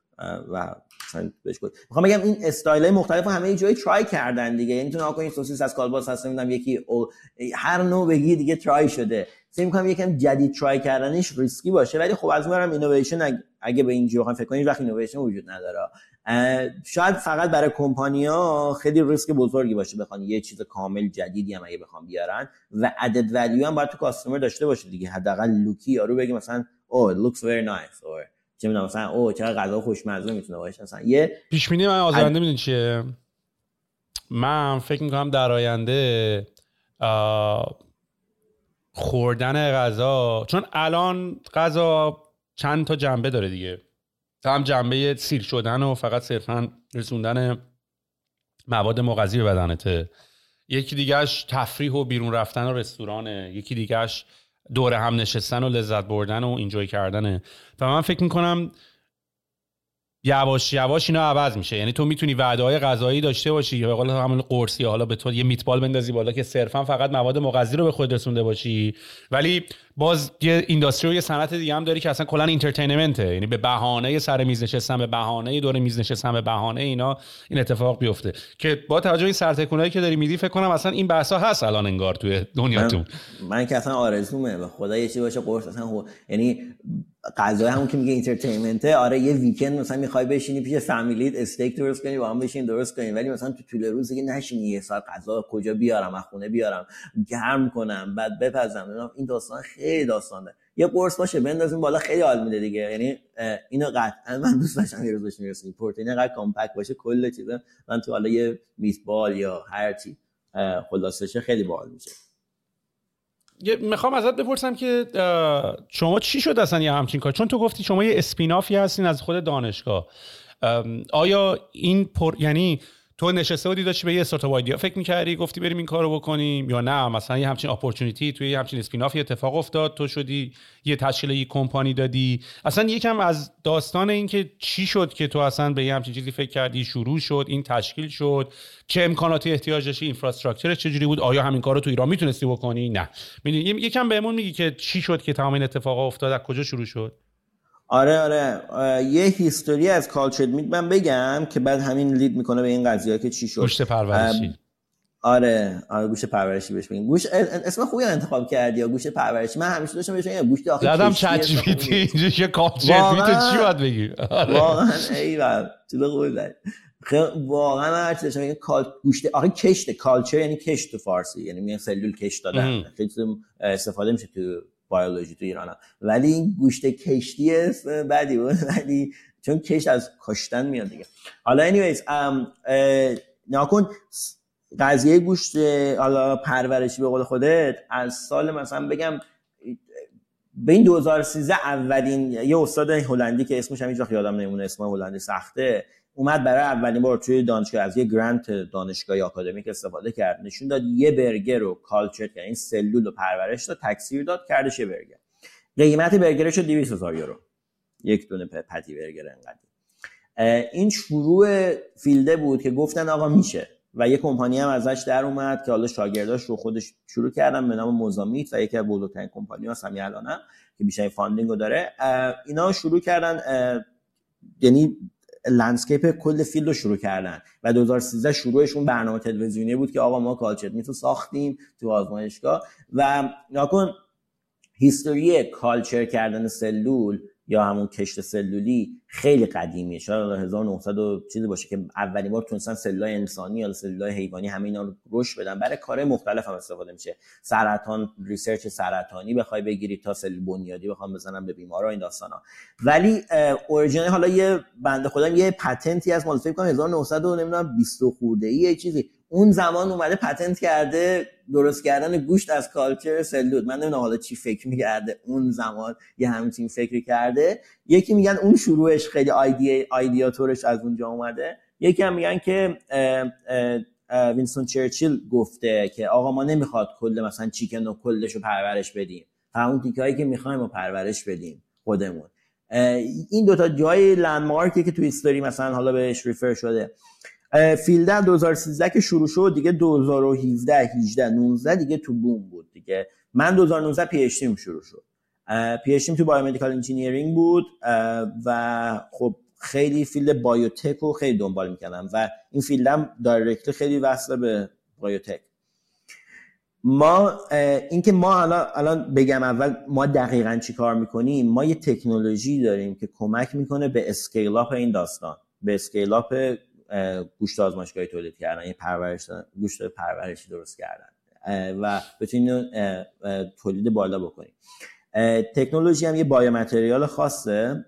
و مثلا بهش می‌خوام بگم این استایل مختلف همه جایی try کردن دیگه. یعنی تو این سوسیس از کالباس هست نمی‌دونم یکی او هر نوع بگی دیگه try شده. فکر می‌کنم یکم جدید try کردنش ریسکی باشه ولی خب از اونورم اینویشن اگه به این جوخان فکر کنید وقت اینویشن وجود نداره. شاید فقط برای کمپانیا خیلی ریسک بزرگی باشه بخوان یه چیز کامل جدیدی هم اگه بخوام بیارن و عدد ولیو هم باید تو کاستمر داشته باشه دیگه. حداقل لوکی یارو بگه مثلا او looks very nice. or چه می‌دونم مثلا او چرا غذا خوشمزه می‌تونه باشه. مثلا یه پیش بینی من آزارنده می‌دونی چیه؟ من فکر می‌کنم در آینده خوردن غذا چون الان غذا چند تا جنبه داره دیگه. هم جنبه سیر شدن و فقط صرفا رسوندن مواد مغذی به بدنته. یکی دیگهش تفریح و بیرون رفتن و رستورانه. یکی دیگهش دور هم نشستن و لذت بردن و اینجوی کردنه. و من فکر می‌کنم یواش یواش اینا عوض میشه. یعنی تو می‌تونی وعده های غذایی داشته باشی. که به قول همون قرصی حالا به تو یه میتبال بندازی بالا که صرفا فقط مواد مغذی رو به خود رسونده باشی. ولی باز یه اینداستری و یه صنعت دیگه هم داری که اصلا کلا اینترتینمنته یعنی به بهانه سر میز نشستن به بهانه دور میز نشستن به بهانه اینا این اتفاق بیفته. که با توجه این سرتکونایی که داری میدی فکر کنم اصلا این بحثا هست الان انگار توی دنیاتون. من, من که اصلا آرزومه. به خدا یه چیزی باشه قرص اصلا یعنی غذای همون که میگه اینترتینمنته آره یه ویکند مثلا می‌خوای بشینی پیش فامیلیت استیک درست کنی با هم بشین درست کنی ولی مثلا تو طول روز دیگه نشینی یه ساعت غذا کجا بیارم از خونه بیارم گرم کنم بعد بپزم. این داستان خیلی داستانه. یه قرص باشه بندازیم بالا خیلی حال میده دیگه. یعنی اینو قطعا من دوست داشتم یه روز بهش می‌رسیم پروتئین کامپکت باشه کل چیزا من تو حالا یه میتبال یا هر چی خلاصشه خیلی باحال میشه. می‌خوام ازت بپرسم که شما چی شد اصلا یه همچین کار؟ چون تو گفتی شما یه اسپینافی هستین از خود دانشگاه. آیا این پر یعنی تو نشسته بودی داشتی به یه startup idea فکر می‌کردی گفتی بریم این کارو بکنیم یا نه؟ مثلا یه همچین opportunity توی یه همچین spin-off ی اتفاق افتاد تو شدی یه تشکیل یه کمپانی دادی. اصلا یکم از داستان این که چی شد که تو اصلا به یه همچین چیزی فکر کردی شروع شد این تشکیل شد چه امکاناتی احتیاج داشتی infrastructure چجوری بود آیا همین کارو تو ایران می‌تونستی بکنی؟ نه. می‌دونی یکم بهمون میگی که چی شد که تمام این اتفاقا افتاد از کجا شروع شد؟ آره آره. یه history از cultured meat من بگم که بعد همین lead می‌کنه به این قضیه که چی شد. گوشت پرورشی. آره آره گوشت پرورشی بهش بگیم گوش اسم خوبی انتخاب کردی یا گوشت پرورشی؟ من همیشه داشتم بهش میگم گوشت آخه زدم چت جی پی تی اینجا میت چی باید بگی؟ آره. واقعا ایول تو خوبی زد واقعا هر چیزی داشتم کال گوشت آخه کشت کالچر یعنی کشت تو فارسی یعنی میگن سلول کشت دادن. خیلی استفاده میشه تو بیولوژی تو ایران ولی این گوشت کشتی بدی بود. ولی چون کشت از کشتن میاد دیگه. حالا anyways ناکن قضیه گوشت حالا پرورشی به قول خودت از سال مثلا بگم به این 2013 اولین یه استاد هلندی که اسمش هم هیچ یادم نمیمونه اسم هلندی سخته. اومد برای اولین بار توی دانشگاه از یه گرانت دانشگاهی آکادمیک استفاده کرد نشون داد یه برگر رو کالچر کرد این سلول رو پرورش داد تکثیر داد کردش یه برگر. قیمت برگرش شد 200 هزار یورو. یک دونه patty burger انقدر. این شروع field ه بود که گفتن آقا میشه. و یه کمپانی هم ازش در اومد که حالا شاگرداش رو خودش شروع کردن به نام Mosa Meat و یکی از بزرگترین کمپانی هست همین الانم که بیشتر funding رو داره. اینا شروع کردن یعنی landscape کل field رو شروع کردن و 2013 شروعشون برنامه تلویزیونی بود که آقا ما cultured meat و ساختیم تو آزمایشگاه و ناکن history culture کردن سلول یا همون کشت سلولی خیلی قدیمیه. شاید 1900 و چیزی باشه که اولین بار تونستن سلولای انسانی یا سلولای حیوانی همه اینا رو رشد بدن. برای کار مختلف هم استفاده میشه. سرطان research سرطانی بخوای بگیری تا سلول بنیادی بخوام بزنم به بیمارا این داستانا. ولی اوریجینال حالا یه بنده خدا یه patent ی از مال فکر کنم 1900 و نمی‌دونم 20 خورده ای چیزی. اون زمان اومده patent کرده درست کردن گوشت از culture سلول من نمی‌دونم حالا چی فکر می‌کرده اون زمان یه همچین فکری کرده. یکی میگن اون شروعش خیلی idea ideator ش از اونجا اومده. یکی هم میگن که وینستون چرچیل گفته که آقا ما نمی‌خواد کل مثلا chicken و کلش رو پرورش بدیم. همون تیکایی که می‌خوایم رو پرورش بدیم خودمون. این دوتا جای landmark ی که تو history مثلا حالا بهش refer شده. field در 2013 که شروع شد دیگه 2017 18 19 دیگه تو boom بود دیگه. من 2019 PhD شروع شد. PhD تو biomedical engineering بود و خب خیلی field biotech رو خیلی دنبال می‌کردم و این field م directly خیلی وصله به biotech. ما اینکه ما الان الان بگم اول ما دقیقا چی کار می‌کنیم؟ ما یه تکنولوژی داریم که کمک می‌کنه به scale up این داستان به scale up گوشت آزمایشگاهی تولید کردن یه پرورش گوشت پرورشی درست کردن. و بتونین تولید بالا بکنیم تکنولوژی هم یه biomaterial خاصه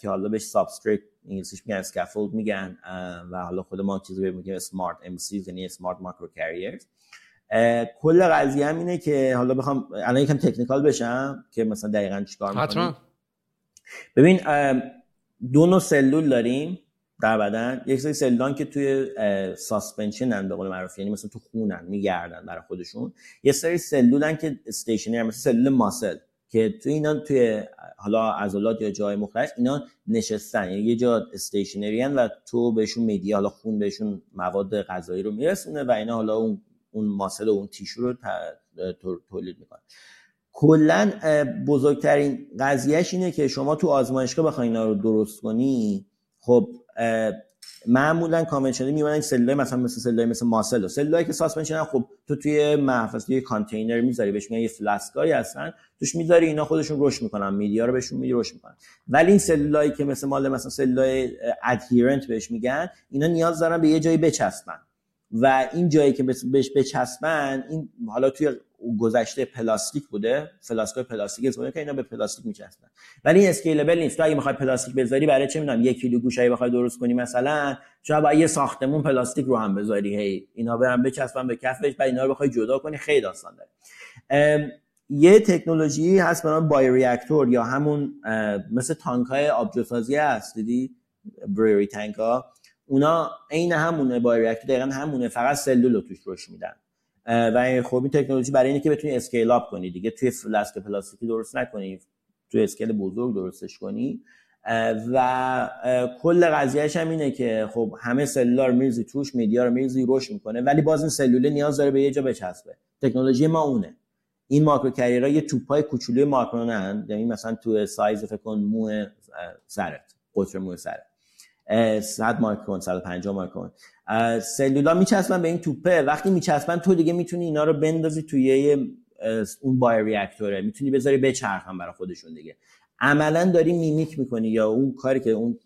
که حالا بهش substrate انگلیسیش میگن scaffold میگن و حالا خود ما چیزی میگیم Smart M یعنی smart microcarriers کل قضیه هم اینه که حالا بخوام الان یکم technical بشم که مثلا دقیقا چیکار می‌کنیم. ببین دو نوع سلول داریم. در بدن یک سری سلولان که توی suspension به قول معروف یعنی مثلا تو خونن میگردن برای خودشون. یه سری سلولن که stationary مثل سلول muscle که توی اینا توی حالا عضلات یا جای مختلف اینا نشستن. یعنی یه جا stationary و تو بهشون میدی حالا خون بهشون مواد غذایی رو میرسونه و اینا حالا اون اون muscle و اون tissue رو تولید می‌کنه کلا بزرگترین قضیهش اینه که شما تو آزمایشگاه بخوای اینا رو درست کنی خب معمولا conventionally میمونن سلولای مثلا مثل سلولای مثل muscle و سلولایی که suspension خب تو توی محفظه یه کانتینر می‌ذاری بهش میگن یه flask ایی هستن توش می‌ذاری اینا خودشون رشد می‌کنن media رو بهشون میدی رشد می‌کنن. ولی این سلولایی که مثل مال مثلا سلولای adherent بهش میگن اینا نیاز دارن به یه جایی بچسبن. و این جایی که بهش بچسبن این حالا توی گذشته پلاستیک بوده flask ای پلاستیک بوده که اینا به پلاستیک میچسبن. ولی این scalable نیست. تو اگه می‌خوای پلاستیک بذاری برای چه می‌دونم یک کیلو گوشت بخوای درست کنی مثلا شاید با یه ساختمون پلاستیک رو هم بذاری. هی اینا برن بچسبن به کفش بعد اینا رو بخوای جدا کنی. خیلی داستان داره. یه تکنولوژی هست به نام bioreactor یا همون مثل tank های آبجوسازی هست. دیدی؟ brewery tank ها اونا عین همونه bioreactor دقیقا همونه. فقط سلول رو توش روش میدن. و خب این تکنولوژی برای اینه که بتونی scale up کنی دیگه. توی flask پلاستیکی درست نکنی. توی scale بزرگ درستش کنی. و کل قضیهش هم اینه که خب همه سلولار میرزی توش media رو میرزی روش می‌کنه. ولی باز این سلوله نیاز داره به یه جا بچسبه. تکنولوژی ما اونه. این microcarrier ها یه توپای کوچولوی micron ان. یعنی مثلا تو سایز فکر کن مو سرت قطر مو سرت. 100 مایکرون 150 مایکرون سلولا میچسبن به این توپه. وقتی میچسبن تو دیگه می‌تونی اینا رو بندازی توی اون بای ریاکتوره می‌تونی بذاری بچرخن برای خودشون دیگه. عملا داری میمیک می‌کنی یا اون کاری که اون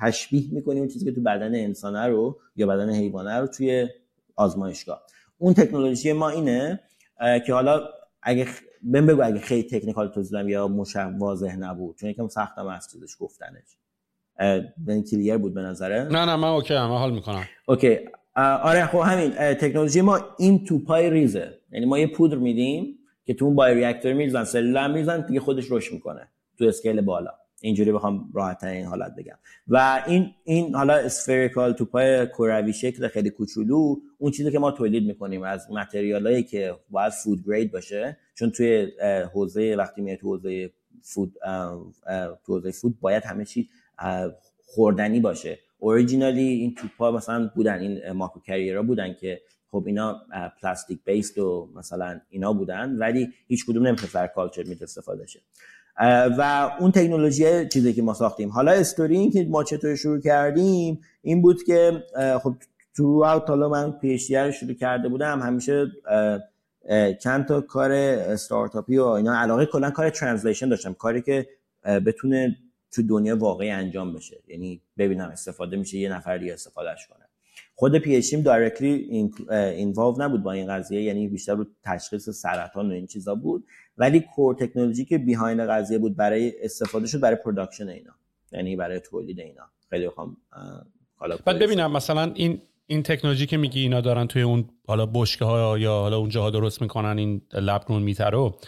تشبیه می‌کنی اون چیزی که تو بدن انسانه رو یا بدن حیوانه رو توی آزمایشگاه. اون تکنولوژی ما اینه که حالا اگه بهم بگو اگه خیلی technical توضیح یا مشابه واضح نبود چون یکم سختم از چیزش گفتنش. clear بود به نظره نه نه من okay ام حال می‌کنم. okay. آره خب همین تکنولوژی ما این توپای ریزه. یعنی ما یه پودر میدیم که تو اون bioreactor میریزن سلول میریزن دیگه خودش رشد می‌کنه تو scale بالا. اینجوری بخوام راحت این حالت بگم. و این این حالا spherical توپای کروی شکل خیلی کوچولو اون چیزی که ما تولید می‌کنیم از material ایی که باید food grade باشه. چون توی حوزه وقتی میاد تو حوزه food تو حوزه food باید همه چی خوردنی باشه. originally این توپا مثلا بودن این microcarrier ها بودن که خب اینا plastic based و مثلا اینا بودن ولی هیچ کدوم نمیشه در cultured meat استفاده شه. و اون تکنولوژی چیزی که ما ساختیم. حالا استوری که ما چطور شروع کردیم این بود که خب تو حالا من PhD رو شروع کرده بودم همیشه چند تا کار استارتاپی و اینا علاقه کلا کار translation داشتم. کاری که بتونه تو دنیا واقعی انجام بشه. یعنی ببینم استفاده میشه یه نفر دیگه استفادهش کنه. خود PhD directly involve نبود با این قضیه یعنی بیشتر رو تشخیص سرطان و این چیزا بود. ولی core technology که behind قضیه بود برای استفاده شد برای production اینا. یعنی برای تولید اینا. خیلی بخوام حالا بعد ببینم مثلا این این تکنولوژی که میگی اینا دارن توی اون حالا بشکه ها یا حالا اون جاها درست می‌کنن این لب میتر رو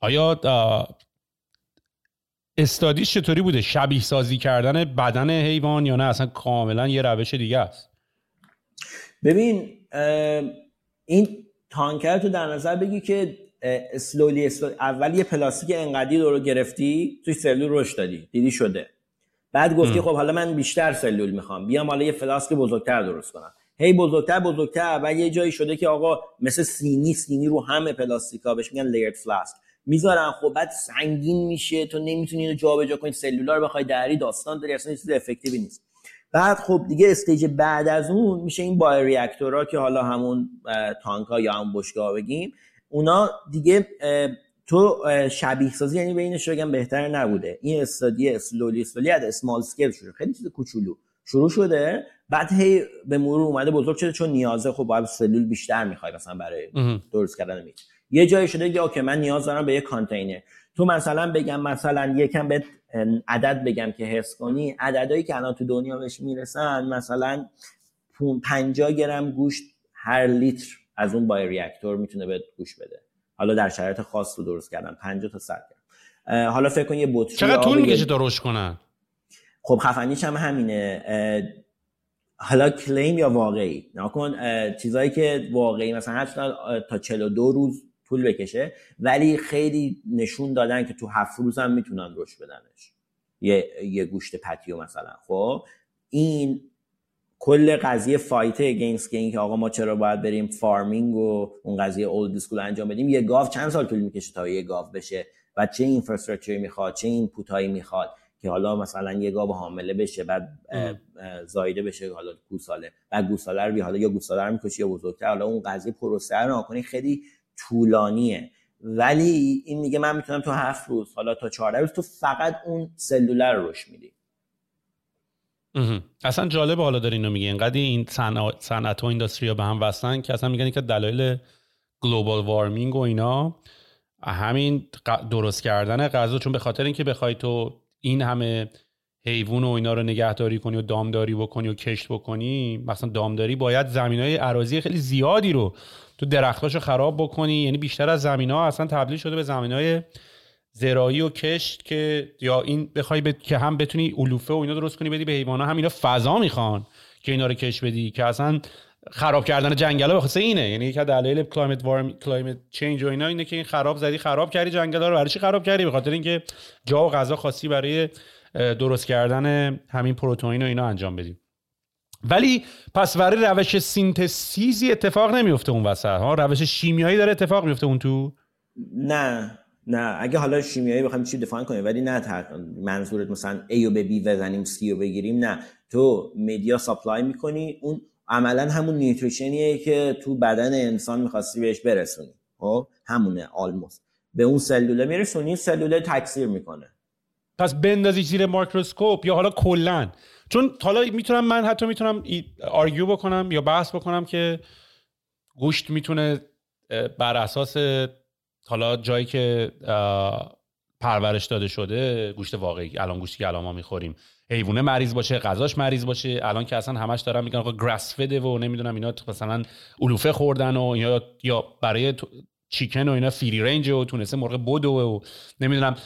آیا استادیش چطوری بوده؟ شبیه سازی کردن بدن حیوان یا نه؟ اصلا کاملا یه روش دیگه است. ببین این تانکر تو در نظر بگی که اسلولی, اسلولی اول یه پلاستیک انقدی رو گرفتی توی سلول رشد دادی دیدی شده. بعد گفتی خب حالا من بیشتر سلول می‌خوام بیام حالا یه flask بزرگتر درست کنم. هی بزرگتر بزرگتر و یه جایی شده که آقا مثل سینی سینی رو همه پلاستیکا بهش میگن layered flask می‌ذارن. خب بعد سنگین میشه. تو نمی‌تونی اینو جابجا کنی. سلولار بخوای دری داستان داری. اصلا چیز effective ی نیست. بعد خب دیگه stage بعد از اون میشه این bioreactor ها که حالا همون tank ها یا همون بشگاه بگیم. اونا دیگه تو شبیه سازی یعنی بینش بگم بهتر نبوده. این استادی اسلولی اسلولی از اسمال سکیل شده خیلی چیز کوچولو. شروع شده. بعد هی به مرور اومده بزرگ شده. چون نیازه خب باید سلول بیشتر می‌خوای مثلا برای درست کردن میت یه جایی شده که اوکی من نیاز دارم به یه کانتینر. تو مثلا بگم مثلا یکم به عدد بگم که حس کنی. عددهایی که الان تو دنیا بهش می‌رسن مثلا 50 گرم گوشت هر لیتر از اون بای ریاکتور می‌تونه به گوش بده. حالا در شرایط خاص رو درست کردن 50 تا 100 گرم. حالا فکر کن یه بطری چقدر طول می‌کشه رشد کنن؟ خب خفنیش هم همینه. حالا کلیم یا واقعی؟ نکن چیزایی که واقعی مثلا حتی تا 42 روز طول بکشه ولی خیلی نشون دادن که تو هفت روز هم می‌تونن رشد بدنش. یه, یه گوشت پتیو مثلا. خب این کل قضیه fight against که آقا ما چرا باید بریم farming و اون قضیه old school انجام بدیم یه گاو چند سال طول می‌کشه تا یه گاو بشه و چه infrastructure ی می‌خواد چه input ایی می‌خواد که حالا مثلا یه گاو حامله بشه بعد زایده بشه حالا گوساله. بعد گوساله رو حالا یا گوساله رو می‌کشی یا بزرگتر. حالا اون قضیه پروسه رو خیلی طولانیه. ولی این میگه من می‌تونم تو هفت روز حالا تا چهارده روز تو فقط اون سلول رو رشد میدی. اصلا جالب حالا داری اینو میگه اینقدر این صنعت و اینداستری به هم وصلن که اصلا میگن که دلایل گلوبال وارمینگ و اینا همین درست کردن غذا چون به خاطر اینکه بخوای تو این همه حیوان و اینا رو نگهداری کنی و دامداری بکنی و کشت بکنی مثلا دامداری باید زمین های عراضی خیلی زیادی رو تو درختاشو خراب بکنی. یعنی بیشتر از زمین ها اصلا تبدیل شده به زمین های زراعی و کشت که یا این بخوای که هم بتونی علوفه و اینا درست کنی بدی به حیوانا هم اینا فضا می‌خوان که اینا رو کش بدی که اصلا خراب کردن جنگل ها بخاطر اینه. یعنی یک دلایل climate warm climate change و اینا اینه که این خراب زدی خراب کردی جنگل ها رو. برای چی خراب کردی؟ به خاطر اینکه جا و غذا خاصی برای درست کردن همین پروتئین و اینا انجام بدیم ولی پس برای روش synthesis ی اتفاق نمیفته اون وسط ها؟ روش شیمیایی داره اتفاق میفته اون تو؟ نه نه. اگه حالا شیمیایی بخوایم چی define کنیم ولی نه منظورت مثلا A به B بزنیم C و بگیریم نه. تو media supply می‌کنی اون عملا همون nutrition یه که تو بدن انسان می‌خواستی بهش برسونی خب؟ همونه almost به اون سلوله میرسونی سلوله تکثیر می‌کنه. پس بندازی زیر microscope یا حالا کلا؟ چون حالا می‌تونم من حتی می‌تونم argue بکنم یا بحث بکنم که گوشت می‌تونه بر اساس حالا جایی که پرورش داده شده گوشت واقعی الان گوشتی که الان ما می‌خوریم حیوانه مریض باشه غذاش مریض باشه الان که اصلا همش دارن میگن آقا گراس فده و نمی‌دونم اینا مثلا علوفه خوردن و یا یا برای چیکن و اینا فری رنج و تونسته مرغ بدو و نمی‌دونم.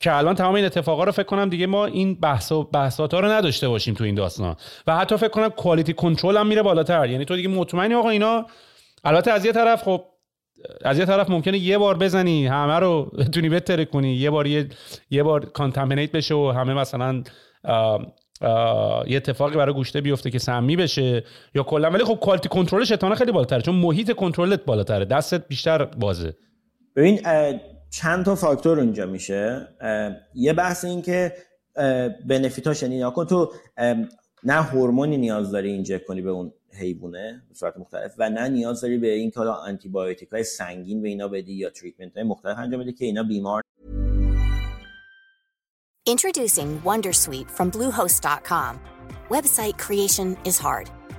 که الان تمام این اتفاقا رو فکر کنم دیگه ما این بحث و بحثات ها رو نداشته باشیم تو این داستان. و حتی فکر کنم کوالیتی کنترل هم میره بالاتر. یعنی تو دیگه مطمئنی آقا اینا البته از یه طرف خب از یه طرف ممکنه یه بار بزنی همه رو بتونی بتره کنی. یه بار یه, یه بار کانتامینیت بشه و همه مثلا یه اتفاقی برای گوشته بیفته که سمی بشه یا کلا. ولی خب کوالیتی کنترلش اتانه خیلی بالاتره چون محیط کنترلت بالاتره. دستت بیشتر بازه. ببین چند تا فاکتور اونجا میشه یه بحث این که بنفیتاش یعنی کن تو نه هورمونی نیاز داری اینجا کنی به اون حیوانه به صورت مختلف و نه نیاز داری به این که حالا آنتی های سنگین به اینا بدی یا تریتمنت های مختلف انجام بدی که اینا بیمار Introducing Wondersuite from Bluehost.com. Website creation is hard,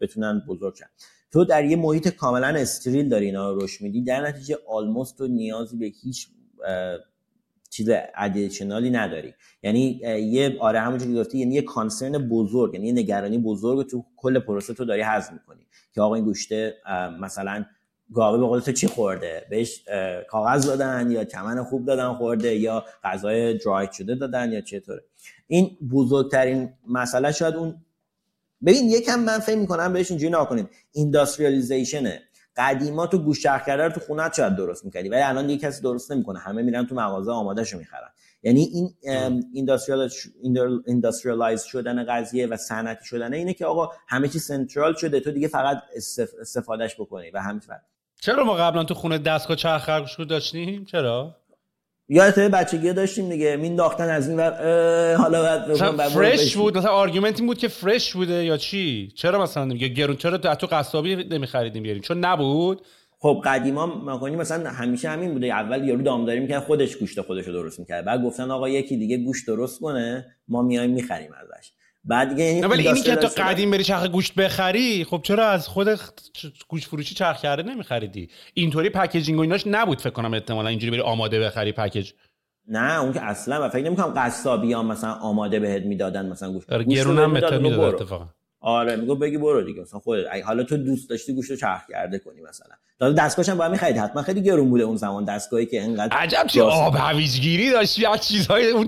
بتونن بزرگ تو در یه محیط کاملا استریل داری اینا رو رشد میدی. در نتیجه آلموست تو نیازی به هیچ چیز ادیشنالی نداری. یعنی یه آره همونجوری که گفتی یعنی یه کانسرن بزرگ یعنی یه نگرانی بزرگ تو کل پروسه تو داری هضم می‌کنی. که آقا این گوشته مثلا گاوه به قول تو چی خورده؟ بهش کاغذ دادن یا چمن خوب دادن خورده یا غذای درای شده دادن یا چطوره؟ این بزرگترین مسئله شاید اون ببین یکم من فکر می‌کنم بهش اینجوری نکنیم اینداستریالیزیشنه قدیما تو گوش کرده رو تو خونت شاید درست می‌کردی ولی الان دیگه کسی درست نمی‌کنه. همه میرن تو مغازه آماده شو می‌خرن. یعنی این اینداستریالایز شدن قضیه و صنعتی شدن اینه که آقا همه چی سنترال شده تو دیگه فقط استفادهش بکنی و همین چرا ما قبلا تو خونه دستگاه چرخ داشتیم؟ چرا؟ یادت بچگی داشتیم دیگه مینداختن از این ور حالا بعد فرش بود مثلا argument این بود که فرش بوده یا چی؟ چرا مثلا میگه گرون چرا تو قصابی نمیخریدیم بیاریم؟ چون نبود. خب قدیما مکانی مثلا همیشه همین بوده. اول یارو دامداری می‌کرد خودش گوشت خودش رو درست می‌کرد. بعد گفتن آقا یکی دیگه گوشت درست کنه ما میایم می‌خریم ازش. بعد دیگه یعنی ولی اینی که تو قدیم بری چرخ گوشت بخری خب چرا از خود گوشت فروشی چرخ کرده نمیخریدی؟ اینطوری پکیجینگ و ایناش نبود فکر کنم احتمالا اینجوری بری آماده بخری پکیج نه اون که اصلا و فکر نمی‌کنم قصابی ها مثلا آماده بهت می‌دادن مثلا گوشت آره گرون هم می‌داد،. اتفاقا. آره میگو بگی برو دیگه مثلا خودت حالا تو دوست داشتی گوشت رو چرخ کرده کنی مثلا. داده دستگاهش هم باید می‌خرید حتما خیلی گرون بوده اون زمان دستگاهی که انقدر عجب چه آب هویجگیری داشتی از چیزهای اون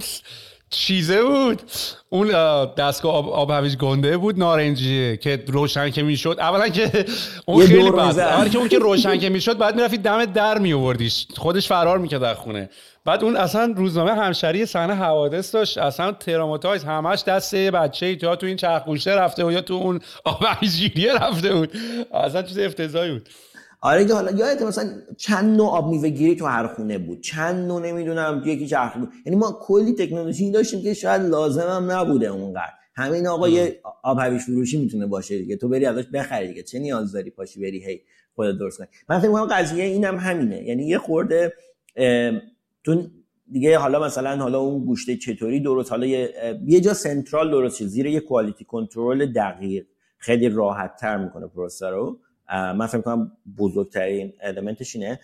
چیزه بود. اون اه، دستگاه آب, آب هویج گنده بود نارنجیه که روشن که می‌شد. اولا که اون خیلی بد. می‌زد. آره که اون که روشن که می‌شد بعد می‌رفتی دم در میوردیش خودش فرار می‌کرد از خونه. بعد اون اصلا روزنامه همشری صحنه حوادث داشت. اصلا تراماتایز همش دست یه بچه ای تو این چرخ گوشته رفته و یا تو اون آب هویجگیریه رفته بود. اصلا چیز افتضاحی بود. آره که حالا یادت مثلا چند نوع آب میوه گیری تو هر خونه بود چند نوع نمی‌دونم یکی چرخ بود یعنی ما کلی تکنولوژی داشتیم که شاید لازم هم نبوده اونقدر. همین آقا یه آب هویج فروشی می‌تونه باشه دیگه. تو بری ازش بخری دیگه. چه نیاز داری پاشی بری هی خودت درست کنی؟ من فکر می‌کنم قضیه اینم همینه. یعنی یه خورده تو دیگه حالا مثلا حالا اون گوشت چطوری درست؟ حالا یه, یه جا سنترال درست شه زیر یه کوالیتی کنترل دقیق. خیلی راحت تر می‌کنه پروسه رو. من فکر کنم بزرگترین element ش اینه.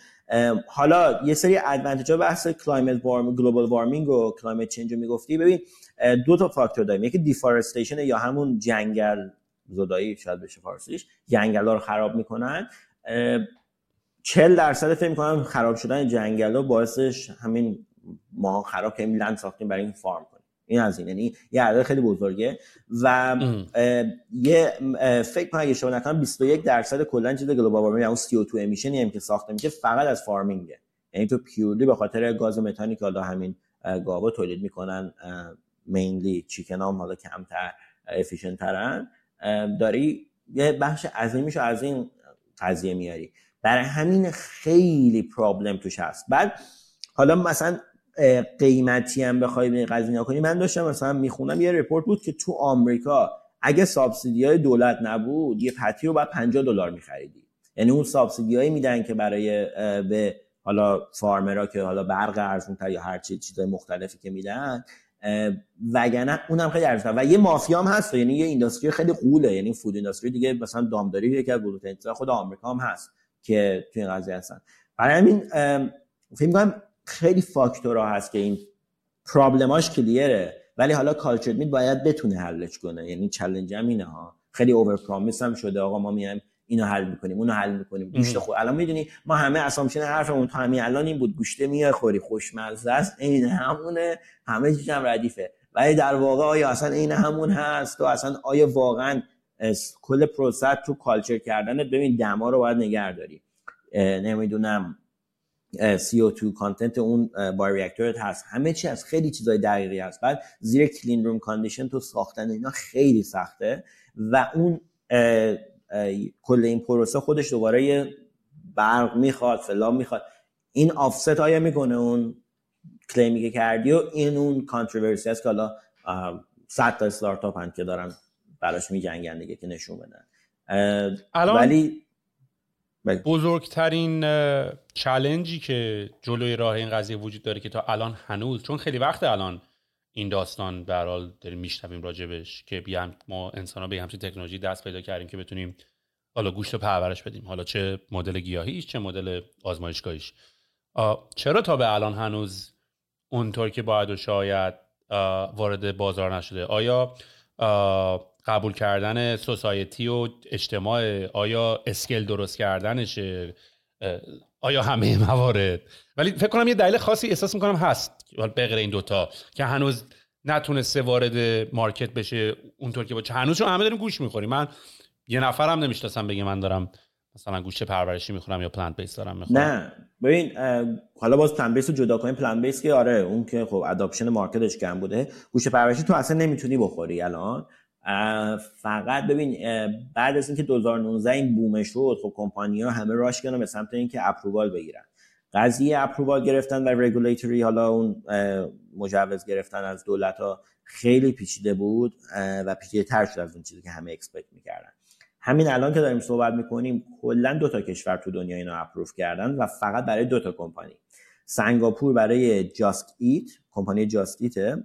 حالا یه سری advantage ها بحث climate warm global warming و climate change رو می‌گفتی. ببین دو تا فاکتور داریم. یکی deforestation یا همون جنگل زدایی شاید بشه فارسیش جنگل ها رو خراب می‌کنن. چل درصد فکر می‌کنم خراب شدن جنگل ها باعثش همین ما خراب کردیم land ساختیم برای این farm کنیم. این از این یعنی یه عدد خیلی بزرگه. و اه، یه اه، فکر کنم اگه اشتباه نکنم 21 درصد کلا چیز global warming اون CO2 emission ی هم که ساخته میشه فقط از farming ه. یعنی تو purely به خاطر گاز متانی که حالا همین گاوا تولید می‌کنن mainly chicken هم حالا کمتر efficient ترن داری یه بخش عظیمیشو از این قضیه میاری. برای همین خیلی problem توش هست. بعد حالا مثلا قیمتی هم بخوای به قضیه کنی. من داشتم مثلا می‌خونم یه report بود که تو آمریکا اگه سابسیدی های دولت نبود یه پتی رو باید 50 دلار میخریدی. یعنی اون سابسیدی هایی میدن که برای به حالا فارمرها که حالا برق ارزون یا هر چیز چیزای مختلفی که میدن وگرنه اونم خیلی ارزون و یه مافیا هم هست یعنی یه اینداستری خیلی قوله. یعنی فود اینداستری دیگه مثلا دامداری یکی از بزرگترین خود آمریکا هم هست که تو این قضیه هستن. برای همین فکر می‌کنم خیلی فاکتورها هست که این problem اش clear ه. ولی حالا culture meat باید بتونه حلش کنه. یعنی چالش هم اینه ها. خیلی over promise هم شده. آقا ما میایم اینو حل می‌کنیم اونو حل می‌کنیم. گوشت خود الان می‌دونی ما همه assumption حرفمون تا همین الان این بود. گوشت میای خوری. خوشمزه است. عین همونه. همه چیز هم ردیفه. ولی در واقع آیا اصلا عین همون هست؟ تو اصلا آیا واقعا کل process تو culture کردنت؟ ببین دما رو باید نگه داری اه، نمی‌دونم. CO2 content اون bioreactor ت هست. همه چی هست. خیلی چیزای دقیقی هست. بعد زیر clean room condition تو ساختن اینا خیلی سخته و اون اه، اه، کل این پروسه خودش دوباره یه برق می‌خواد فلان می‌خواد. این offset آیا می‌کنه اون claim ی که کردی و این اون controversy هست که حالا صد تا استارتاپ هن که دارن براش میجنگن دیگه که نشون بدن. الان ولی بزرگترین چلنجی که جلوی راه این قضیه وجود داره که تا الان هنوز چون خیلی وقت الان این داستان به حال داریم میشنویم راجبش که بیام ما انسان ها به همچین تکنولوژی دست پیدا کردیم که بتونیم حالا گوشت رو پرورش بدیم. حالا چه مدل گیاهیش چه مدل آزمایشگاهیش. چرا تا به الان هنوز اونطور که باید و شاید وارد بازار نشده؟ آیا قبول کردن society و اجتماع آیا scale درست کردنشه اه، آیا همه موارد؟ ولی فکر کنم یه دلیل خاصی احساس می‌کنم هست به این دوتا که هنوز نتونسته وارد market بشه اونطور که باشه. هنوز همه داریم گوشت می‌خوریم. من یه نفرم نمی‌شناسم بگه من دارم مثلا گوشت پرورشی می‌خورم یا plant based دارم می‌خورم. نه. ببین حالا باز plant based رو جدا کنیم. plant based که آره اون که خب adoption market ش کم بوده. گوشت پرورشی تو اصلا نمی‌تونی بخوری الان. فقط ببین بعد از اینکه 2019 این boom ش شد خب کمپانی ها همه rush کردن به سمت اینکه approval بگیرن. قضیه approval گرفتن و رگولیتوری حالا اون مجوز گرفتن از دولت ها خیلی پیچیده بود و پیچیده تر شد از اون چیزی که همه expect می‌کردن. همین الان که داریم صحبت می‌کنیم کلا دو تا کشور تو دنیا اینو approve کردن و فقط برای دو تا کمپانی. سنگاپور برای Just Eat کمپانی Just Eat ه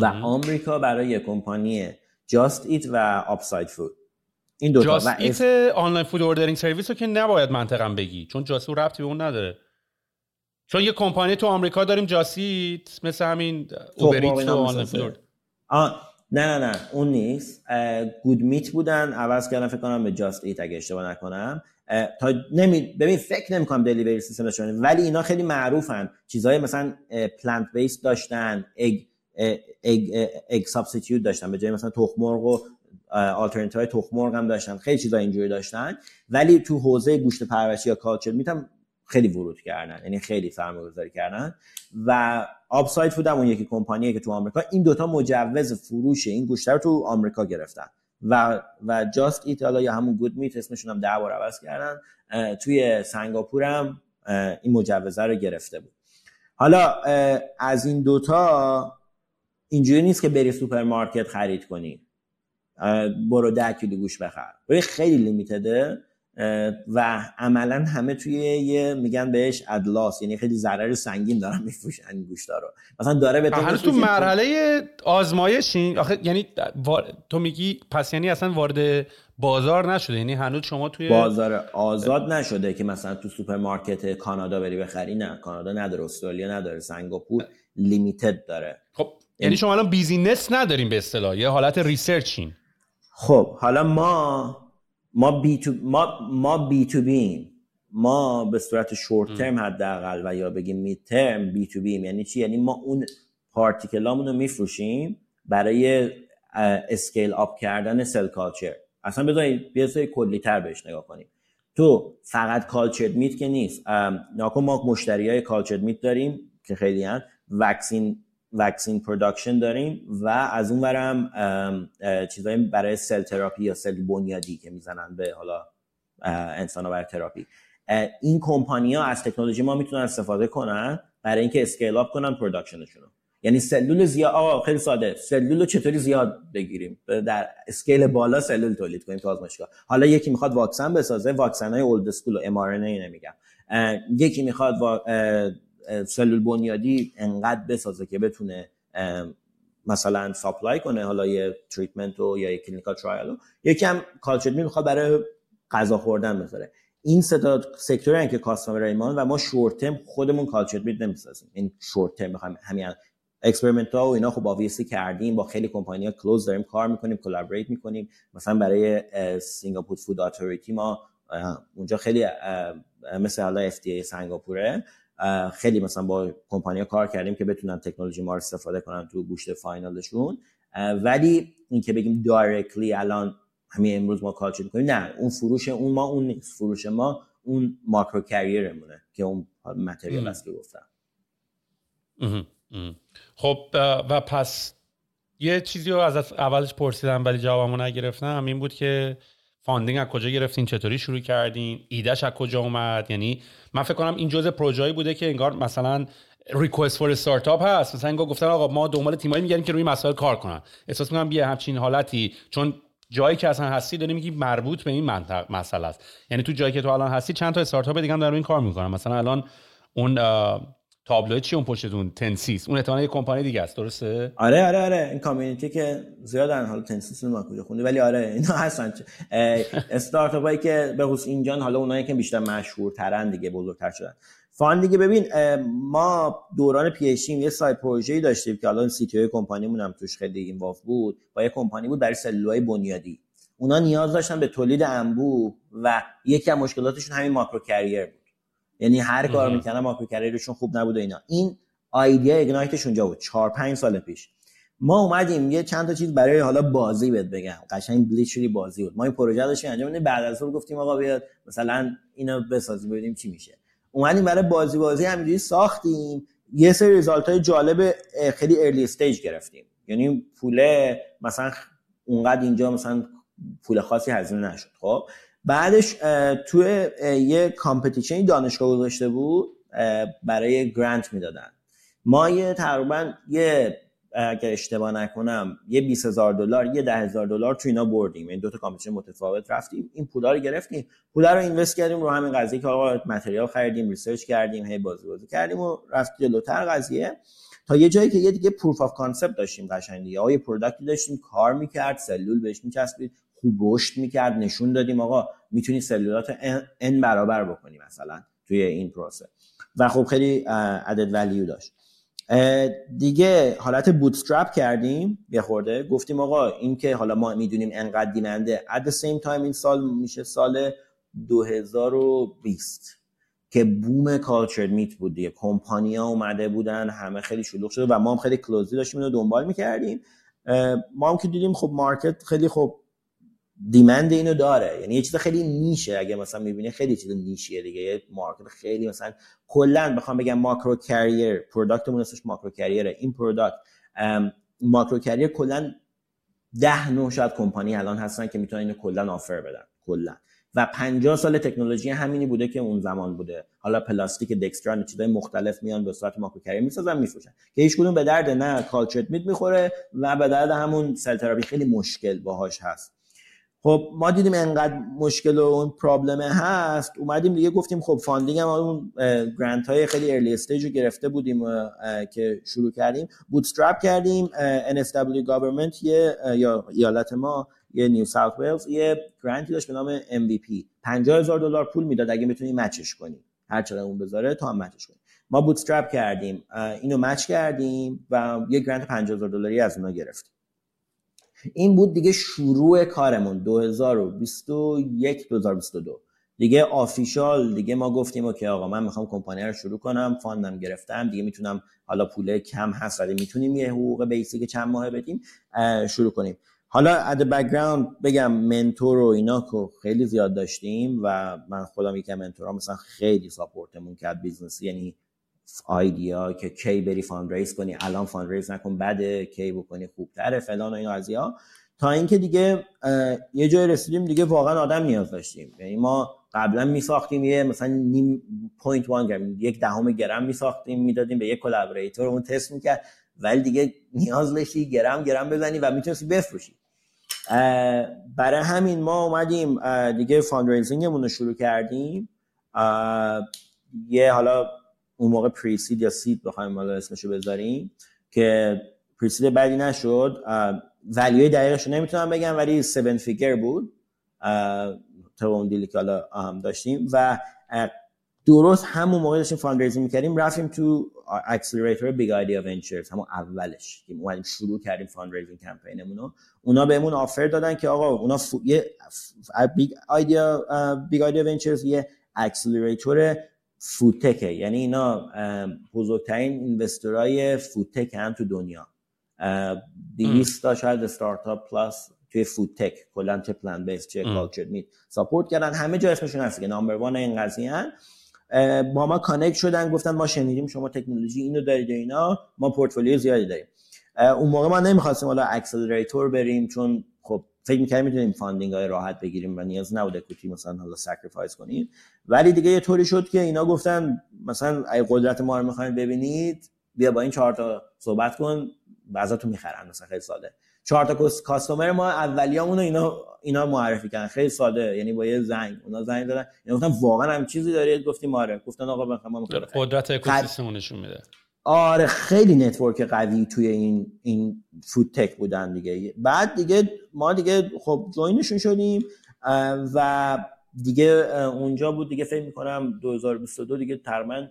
و. آمریکا برای کمپانی Just Eat و Upside Food این دو Just Eat online food ordering service رو که نباید منطقم بگی چون Just ربطی به اون نداره. چون یه کمپانی تو آمریکا داریم Just Eat مثل همین Uber Eats و online food نه نه نه اون نیست. Good Meat بودن. عوض کردن فکر کنم به Just Eat اگه اشتباه نکنم. تا نمی ببین فکر نمی کنم delivery system داشتن ولی اینا خیلی معروفن. چیزهای مثلا plant based داشتن egg egg egg substitute داشتن. به جای مثلا تخم مرغ و آلترناتیو های تخم مرغ هم داشتن. خیلی چیزا اینجوری داشتن. ولی تو حوزه گوشت پرورشی یا culture meat م خیلی ورود کردن. یعنی خیلی سرمایه‌گذاری کردن. و Upside Food هم اون یکی کمپانیه که تو آمریکا. این دوتا مجوز فروش این گوشت رو تو آمریکا گرفتن. و و Just Eat یا همون Good Meat اسمشون هم ده بار عوض کردن. توی سنگاپور هم این مجوزه رو گرفته بود. حالا از این دوتا اینجوری نیست که بری سوپرمارکت خرید کنی. برو ده کیلو گوشت بخر. خیلی limited ه و عملا همه توی یه میگن بهش at loss یعنی خیلی ضرر سنگین دارن میفروشن گوشتا رو. مثلا داره به تو مرحله آزمایشین. آخه یعنی تو میگی پس یعنی اصلا وارد بازار نشده. یعنی هنوز شما توی بازار آزاد نشده که مثلا تو سوپرمارکت کانادا بری بخری. نه کانادا نداره استرالیا نداره. سنگاپور limited داره. خب یعنی شما الان business نداریم به اصطلاح یه حالت research این خب حالا ما ما بی تو ما ما بی تو B ایم ما به صورت short term حداقل و یا بگیم mid term بی تو بیم یعنی چی؟ یعنی ما اون particle امون رو میفروشیم برای scale up کردن cell culture. اصلا بذارید بیاید کلی تر بهش نگاه کنیم. تو فقط cultured meat که نیست. ناکن ما مشتری های cultured meat داریم که خیلی هن vaccine vaccine production داریم و از اون برم چیزایی برای cell therapy یا سل بنیادی که می‌زنن به حالا انسان برای تراپی. این کمپانی ها از تکنولوژی ما می‌تونن استفاده کنن برای اینکه scale up کنن production شون یعنی سلول زیاد آقا خیلی ساده سلول رو چطوری زیاد بگیریم؟ در scale بالا سلول تولید کنیم تو آزمایشگاه. حالا یکی می‌خواد واکسن بسازه واکسن های old school و ام نمیگم. یکی می‌خواد سلول بنیادی انقدر بسازه که بتونه مثلا supply کنه حالا یه treatment و یا یه clinical trial یکی هم culture می‌خواد برای غذا خوردن بذاره. این ستا sector ی که customer امونن و ما short term خودمون cultured meat نمی‌سازیم. این short term می‌خوایم همین experiment ها و اینا خب آویسی کردیم. با خیلی کمپانی ها close داریم کار می‌کنیم collaborate می‌کنیم. مثلا برای Singapore Food Authority ما اونجا خیلی مثل حالا FDA سنگاپوره. خیلی مثلا با کمپانیا کار کردیم که بتونن تکنولوژی ما رو استفاده کنن تو گوشت final شون. ولی اینکه بگیم directly الان همین امروز ما culture می‌کنیم نه اون فروش اون ما اون نیست. فروش ما اون microcarrier مونه که اون material است که گفتم. خب و پس یه چیزی رو از اولش پرسیدم ولی جوابمو نگرفتم. این بود که funding از کجا گرفتین؟ چطوری شروع کردین؟ ایدهش از کجا اومد؟ یعنی من فکر کنم این جزء پروژه‌ای بوده که انگار مثلا request for startup هست. مثلا انگار گفتن آقا ما دنبال تیمایی میگردیم که روی مسائل کار کنن. احساس می‌کنم یه همچین حالتی چون جایی که اصلا هستی داری میگی مربوط به این منطق مسئله است. یعنی تو جایی که تو الان هستی چند تا استارتاپ دیگه هم دارن این کار می‌کنن. مثلا الان اون تابلو چی اون پشتتون؟ تنسیس. اون احتمالاً یه کمپانی دیگه است درسته؟ آره آره آره. این community که زیادن حالا تنسیس رو کجا خوندی ولی آره اینا هستن. استارتاپ هایی که به خصوص اینجا حالا اونایی که بیشتر مشهورترن دیگه بزرگتر شدن. fund دیگه ببین ما دوران PhD یه side پروژه‌ای داشتیم که الان CTO کمپانیمون هم توش خیلی involved بود. با یه کمپانی بود برای سلولای بنیادی. اونا نیاز داشتن به تولید انبوه و یکی از مشکلاتشون همین microcarrier بود. یعنی هر کار می‌کنن ماکرو کریرشون خوب نبود اینا. این ایده اگنایتش اونجا بود. 4 5 سال پیش. ما اومدیم یه چند تا چیز برای حالا بازی بهت بگم. قشنگ لیترلی بازی بود. ما این پروژه داشتیم انجام بدیم بعد از اون گفتیم آقا بیاد مثلا اینو بسازیم ببینیم چی میشه. اومدیم برای بازی بازی همینجوری ساختیم. یه سری ریزالت های جالب خیلی ارلی استیج گرفتیم. یعنی پوله مثلا اونقدر اینجا مثلا پول خاصی هزینه نشد. خب؟ بعدش تو یه competition ی دانشگاه گذاشته بود برای grant می‌دادن. ما یه تقریبا یه اگر اشتباه نکنم یه 20 هزار دلار یه ده هزار دلار تو اینا بردیم. این دو تا competition متفاوت رفتیم. این پولا رو گرفتیم. پولا رو invest کردیم رو همین قضیه که آقا material خریدیم research کردیم هی بازی بازی کردیم و رفت جلوتر قضیه. تا یه جایی که یه دیگه proof of concept داشتیم قشنگ دیگه. آقا یه product ی داشتیم کار می‌کرد سلول بهش میچسبید. خوب رشد می‌کرد نشون دادیم آقا می‌تونی سلولات ان برابر بکنی مثلا توی این پروسه. و خب خیلی عدد ولیو داشت. دیگه حالت بوتسترپ کردیم یه خورده. گفتیم آقا این که حالا ما می‌دونیم انقدر دیمنده at the same time این سال میشه سال 2020 که بوم کالچر میت بود دیگه. کمپانیا اومده بودن همه خیلی شلوغ شده و ما هم خیلی کلوزی داشتیم اینو دنبال می‌کردیم. ما هم که دیدیم خب market خیلی خب demand اینو داره. یعنی یه چیز خیلی niche ه. اگه مثلا می‌بینی خیلی چیز niche یه دیگه. یه market خیلی مثلا کلا بخوام بگم microcarrier product مون اسمش microcarrier ه این product microcarrier کلا ده نو شاید کمپانی الان هستن که می‌تونن اینو کلا offer بدن. کلا. و 50 سال تکنولوژی همینی بوده که اون زمان بوده. حالا پلاستیک dextran چیزای مختلف میان به صورت microcarrier می‌سازن میفروشن. که هیچ کدوم به درد نه cultured meat می‌خوره و به درد همون cell therapy خیلی مشکل باهاش هست. خب ما دیدیم انقدر مشکل و اون problem هست اومدیم دیگه گفتیم خب funding هم اون grant های خیلی early stage رو گرفته بودیم که شروع کردیم. bootstrap کردیم NSW government یه یا ایالت ما یه New South Wales یه grant ی داشت به نام MVP 50 هزار دلار پول می‌داد اگه بتونی match ش کنی. هر چقدر اون بذاره تو هم match ش کنی. ما bootstrap کردیم اینو match کردیم و یه grant 50 هزار دلاری از اونا گرفتیم. این بود دیگه شروع کارمون 2021 2022 دیگه official دیگه ما گفتیم که آقا من می‌خوام کمپانی رو شروع کنم fund م گرفتم دیگه می‌تونم حالا پول کم هست ولی می‌تونیم یه حقوق basic چند ماه بدیم شروع کنیم. حالا add background بگم mentor و اینا که خیلی زیاد داشتیم و من خودم یکم mentor ا مثلا خیلی support مون کرد business ی یعنی idea که کی بری fundraise کنی الان fundraise نکن بده کی بکنی خوبتره فلان و این ها. تا اینکه دیگه یه جای رسیدیم دیگه واقعا آدم نیاز داشتیم. یعنی ما قبلا میساختیم یه مثلا نیم point one گرم یک دهم گرم میساختیم می‌دادیم به یک collaborator اون تست می‌کرد. ولی دیگه نیاز داشتی گرم گرم بزنی و می‌تونستی بفروشی. برای همین ما اومدیم دیگه fundraising مون رو شروع کردیم. یه حالا اون موقع pre-seed یا seed بخوایم حالا اسمشو بذاریم که pre-seed بعدی نشد. value ی دقیقش رو نمی‌تونم بگم ولی 7 figure بود تا اون deal ی که حالا هم داشتیم. و درست همون موقع داشتیم fundraising می‌کردیم. رفتیم تو accelerator Big Idea Ventures همون اولش که اومدیم شروع کردیم fundraising campaign مون رو. اونا بهمون offer دادن که آقا اونا فو... یه Big Idea Big Idea Ventures یه accelerator food tech ه یعنی اینا بزرگترین investor ای food tech هم تو دنیا. 200 تا شاید استارتاپ plus توی food tech کلا چه plant-based چه cultured meat support کردن. همه جا اسمشون هست که number one این قضیه هن. با ما connect شدن گفتن ما شنیدیم شما تکنولوژی اینو دارید اینا ما پورتفولیو زیادی داریم. اون موقع ما نمی‌خواستیم حالا accelerator بریم چون خب فکر می‌کردیم می‌تونیم funding های راحت بگیریم و نیاز نبود equity مثلا حالا sacrifice کنیم. ولی دیگه یه طوری شد که اینا گفتن مثلا ای قدرت ما رو می‌خواین ببینید بیا با این چهار تا صحبت کن بعضا می‌خرن مثلا خیلی ساده. چهار تا customer ما اولیامونو اینا اینا معرفی کردن خیلی ساده. یعنی با یه زنگ. اونا زنگ دادن اینا گفتن واقعا هم چیزی دارید؟ گفتیم آره. گفتن آقا بخوام ما قدرت اکوسیستم نشون میده. آره خیلی network قوی توی این این food tech بودن دیگه. بعد دیگه ما دیگه خب join شون شدیم و دیگه اونجا بود دیگه فکر می‌کنم 2022 دیگه تقریبا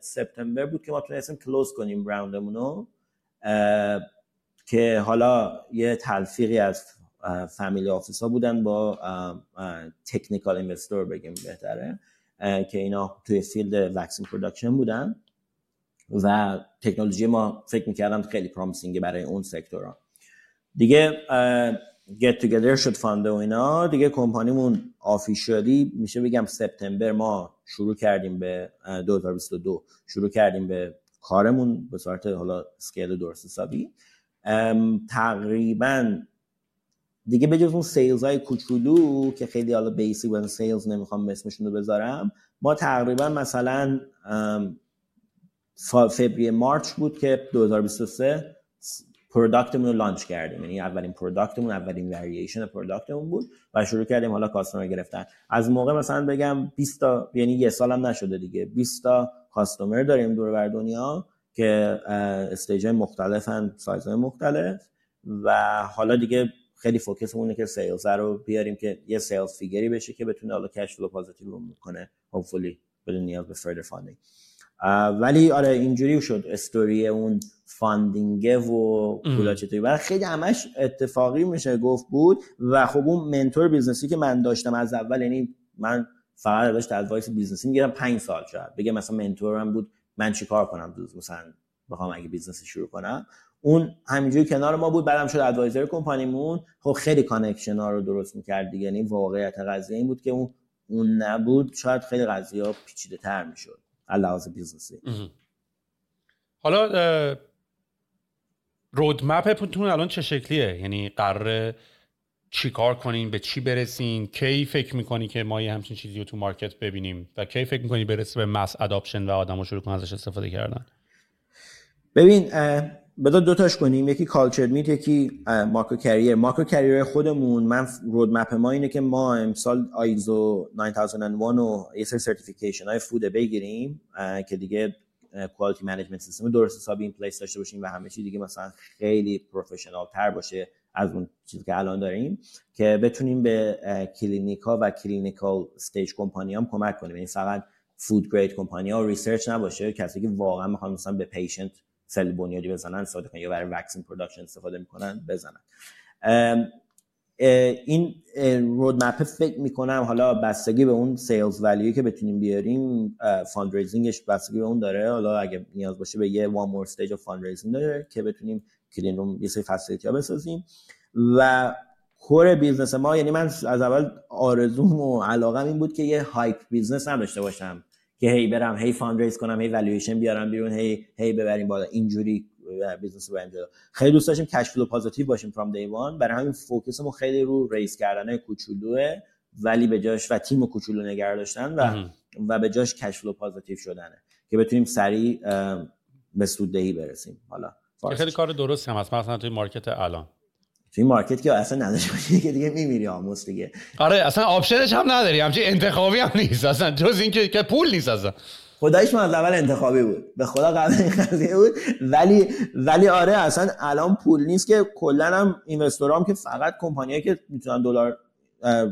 سپتامبر بود که ما تونستیم close کنیم round مون رو که حالا یه تلفیقی از family office ها بودن یا technical investor بگیم بهتره که اینا توی field vaccine production بودن. و تکنولوژی ما فکر می‌کردم خیلی promising ه برای اون sector ها دیگه گت توگدر شد فانده و اینا. دیگه کمپانیمون آفیشیالی میشه بگم سپتامبر ما شروع کردیم به 2022 شروع کردیم به کارمون به صورت حالا اسکیل درست حسابی. تقریبا دیگه به اون سیلز های کوچولو که خیلی حالا بیسی و سیلز نمی‌خوام اسمشون رو بذارم ما تقریبا مثلا فوریه مارچ بود که 2023 product مون رو launch کردیم. یعنی اولین product مون اولین variation product مون بود و شروع کردیم حالا customer گرفتن. از موقع مثلا بگم 20 تا یعنی یه سالم نشده دیگه. 20 تا customer داریم دور بر دنیا که stage مختلفن سایز مختلف و حالا دیگه خیلی focus مونه که sales رو بیاریم که یه sales figure ی بشه که بتونه حالا cash flow positive رو کنه hopefully بدون نیاز به further funding ولی آره اینجوری شد استوری اون funding ه و پولا چطوری. و خیلی همش اتفاقی میشه گفت بود. و خب اون mentor business ی که من داشتم از اول یعنی من فقط ازش advice business ی می‌گیرم پنج سال شد بگه مثلا mentor م بود من چیکار کنم دوست مثلا بخوام اگه business شروع کنم. اون همینجوری کنار ما بود بعدم شد advisor کمپانیمون. خب خیلی connection ها رو درست می‌کرد دیگه. یعنی واقعیت قضیه این بود که اون اون نبود. شاید خیلی قضیه ها پیچیده تر می‌شد. لحاظ business ی. حالا roadmap تون الان چه شکلیه؟ یعنی قرار چی کار کنین؟ به چی برسین؟ کی فکر می‌کنی که ما یه همچین چیزی رو تو market ببینیم؟ و کی فکر می‌کنی برسه به mass adoption و آدم شروع کنن ازش استفاده کردن؟ ببین بذار دو تاش کنیم. یکی cultured meat یکی microcarrier microcarrier خودمون من roadmap ما اینه که ما امسال ISO 9001 و یه certification های food بگیریم که دیگه quality management system درست حسابی in place داشته باشیم و همه چی دیگه مثلا خیلی professional تر باشه از اون چیزی که الان داریم که بتونیم به کلینیکا و clinical stage company هم کمک کنیم. یعنی فقط food grade کمپانی ها research نباشه کسی که واقعا می‌خوان مثلا به patient سل بنیادی بزنن استفاده کنن یا برای vaccine production استفاده می‌کنن بزنن. این roadmap فکر می‌کنم حالا بستگی به اون sales value که بتونیم بیاریم fundraising ش بستگی به اون داره. حالا اگه نیاز باشه به یه one more stage of fundraising داره که بتونیم clean room یه سری facility بسازیم. و core business ما یعنی من از اول آرزوم و علاقم این بود که یه hype business نداشته باشم. که هی برم هی fundraise کنم هی والویشن بیارم بیرون هی هی ببریم بالا. اینجوری business رو جلو. خیلی دوست داشتیم cash flow positive باشیم from day one برای همین focus مون خیلی رو raise کردن کوچولوه ولی به جاش و تیم کوچولو نگه داشتن و و به جاش cash flow positive شدنه که بتونیم سریع به سوددهی برسیم. حالا خیلی کار درستی هم هست. مثلا توی market الان. توی market که اصلا نداشته باشی که دیگه میمیری almost دیگه. آره اصلا option ش هم نداری همچین انتخابی هم نیست اصلا جز اینکه که پول نیست اصلا. خدایش من از اول انتخابی بود. به خدا قبل این قضیه بود. ولی ولی آره اصلا الان پول نیست که کلا هم investor ام که فقط کمپانیایی که می‌تونن دلار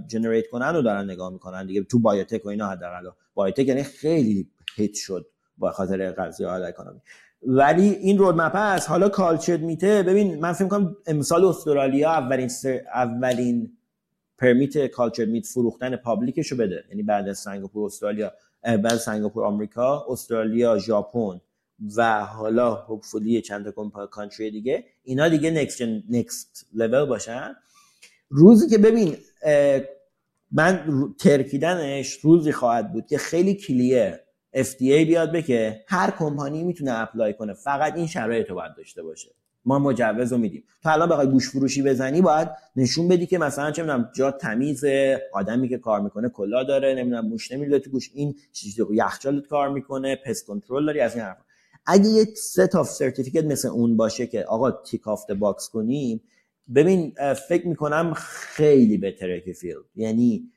generate کنن رو دارن نگاه می‌کنن دیگه. تو biotech و اینا حداقل. biotech یعنی خیلی hit شد به خاطر قضیه حالا economy. ولی این roadmap هست حالا cultured meat ه. ببین من فکر کنم امسال استرالیا اولین سر... اولین permit cultured meat فروختن public شو بده. یعنی بعد از سنگاپور استرالیا بعد سنگاپور آمریکا استرالیا ژاپن و حالا hopefully چند تا country دیگه. اینا دیگه next نکست لول باشن. روزی که ببین من ترکیدنش روزی خواهد بود که خیلی کلیه FDA بیاد بگه هر کمپانی می‌تونه اپلای کنه فقط این شرایط رو باید داشته باشه. ما مجوز رو میدیم. تا الان بخوای گوش فروشی بزنی باید نشون بدی که مثلا چه می‌دونم جا تمیز آدمی که کار می‌کنه کلا داره نمی‌دونم موش نمیره تو گوش این یخچالت کار می‌کنه پست کنترل داری از این حرفا. اگه یه set of certificate مثل اون باشه که آقا tick of box کنیم ببین فکر می‌کنم خیلی بهتره که field. یعنی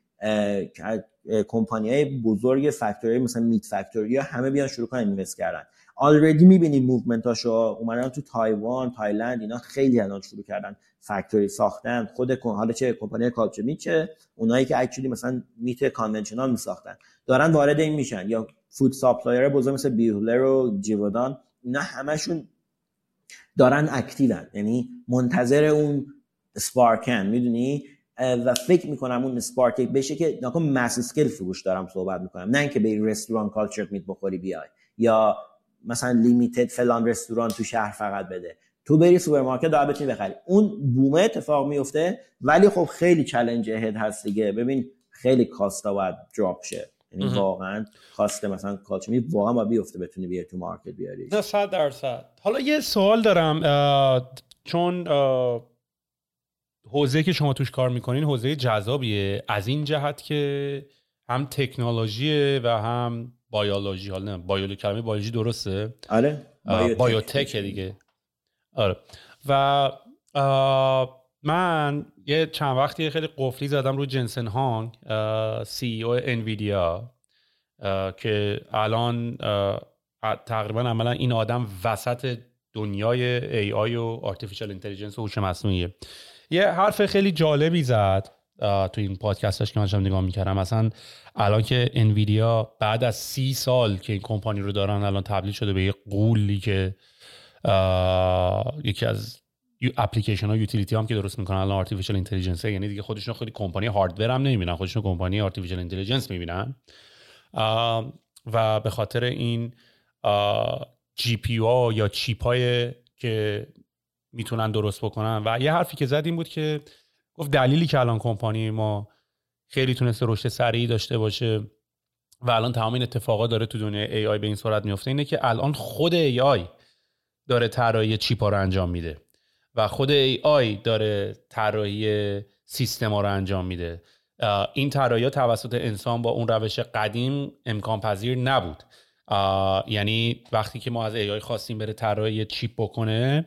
کمپانی های بزرگ factory مثلا meat factory همه بیان شروع کنن invest کردن. already می‌بینیم movement اشو اومدن تو تایوان تایلند اینا خیلی الان شروع کردن factory ساختن. خود حالا چه کمپانی cultured meat چه اونایی که actually مثلا meat conventional میساختن. دارن وارد این میشن. یا food supplier بزرگ مثل Bühler و Givaudan اینا همشون دارن active ان. یعنی منتظر اون spark ان. می‌دونی؟ و فکر می‌کنم اون spark بشه که ناکن mass scale فروش دارم صحبت می‌کنم. نه اینکه به رستوران cultured meat بخوری بیای یا مثلا limited فلان رستوران تو شهر فقط بده. تو بری سوپرمارکت داره بتونی بخری. اون boom ه اتفاق میفته ولی خب خیلی challenge ahead هست دیگه. ببین خیلی cost ا باید drop شه. یعنی واقعا کاست مثلا کالچمی واقعا باید بیفته بتونی بیاری تو مارکت بیاری. نه صد درصد. حالا یه سوال دارم چون حوزه که شما توش کار می‌کنین حوزه جذابیه. از این جهت که هم تکنولوژیه و هم بایولوژی حالا نه بایولوژی کلمه بایولوژی درسته؟ آره بایوتک دیگه. آره. و من یه چند وقتی خیلی قفلی زدم رو جنسن هانگ CEO Nvidia که الان تقریبا عملا این آدم وسط دنیای AI و Artificial Intelligence و هوش مصنوعیه. یه حرف خیلی جالبی زد تو این پادکستش که من نگاه می‌کردم. مثلا الان که Nvidia بعد از سی سال که این کمپانی رو دارن الان تبدیل شده به یه غولی که یکی از اپلیکیشن ها utility هم که درست می‌کنن. الان artificial intelligence یعنی دیگه خودشون خیلی کمپانی hardware هم نمی‌بینن. خودشون کمپانی artificial intelligence می‌بینن. و به خاطر این GPU یا چیپ های که می‌تونن درست بکنن. و یه حرفی که زد بود که گفت دلیلی که الان کمپانی ما خیلی تونسته رشد سریعی داشته باشه و الان تمام این اتفاقات داره تو دنیای AI به این صورت میفته اینه که الان خود AI داره طراحی چیپا رو انجام میده و خود AI داره طراحی سیستما رو انجام میده. این طراحی توسط انسان با اون روش قدیم امکان پذیر نبود. یعنی وقتی که ما از AI خواستیم بره طراحی چیپ بکنه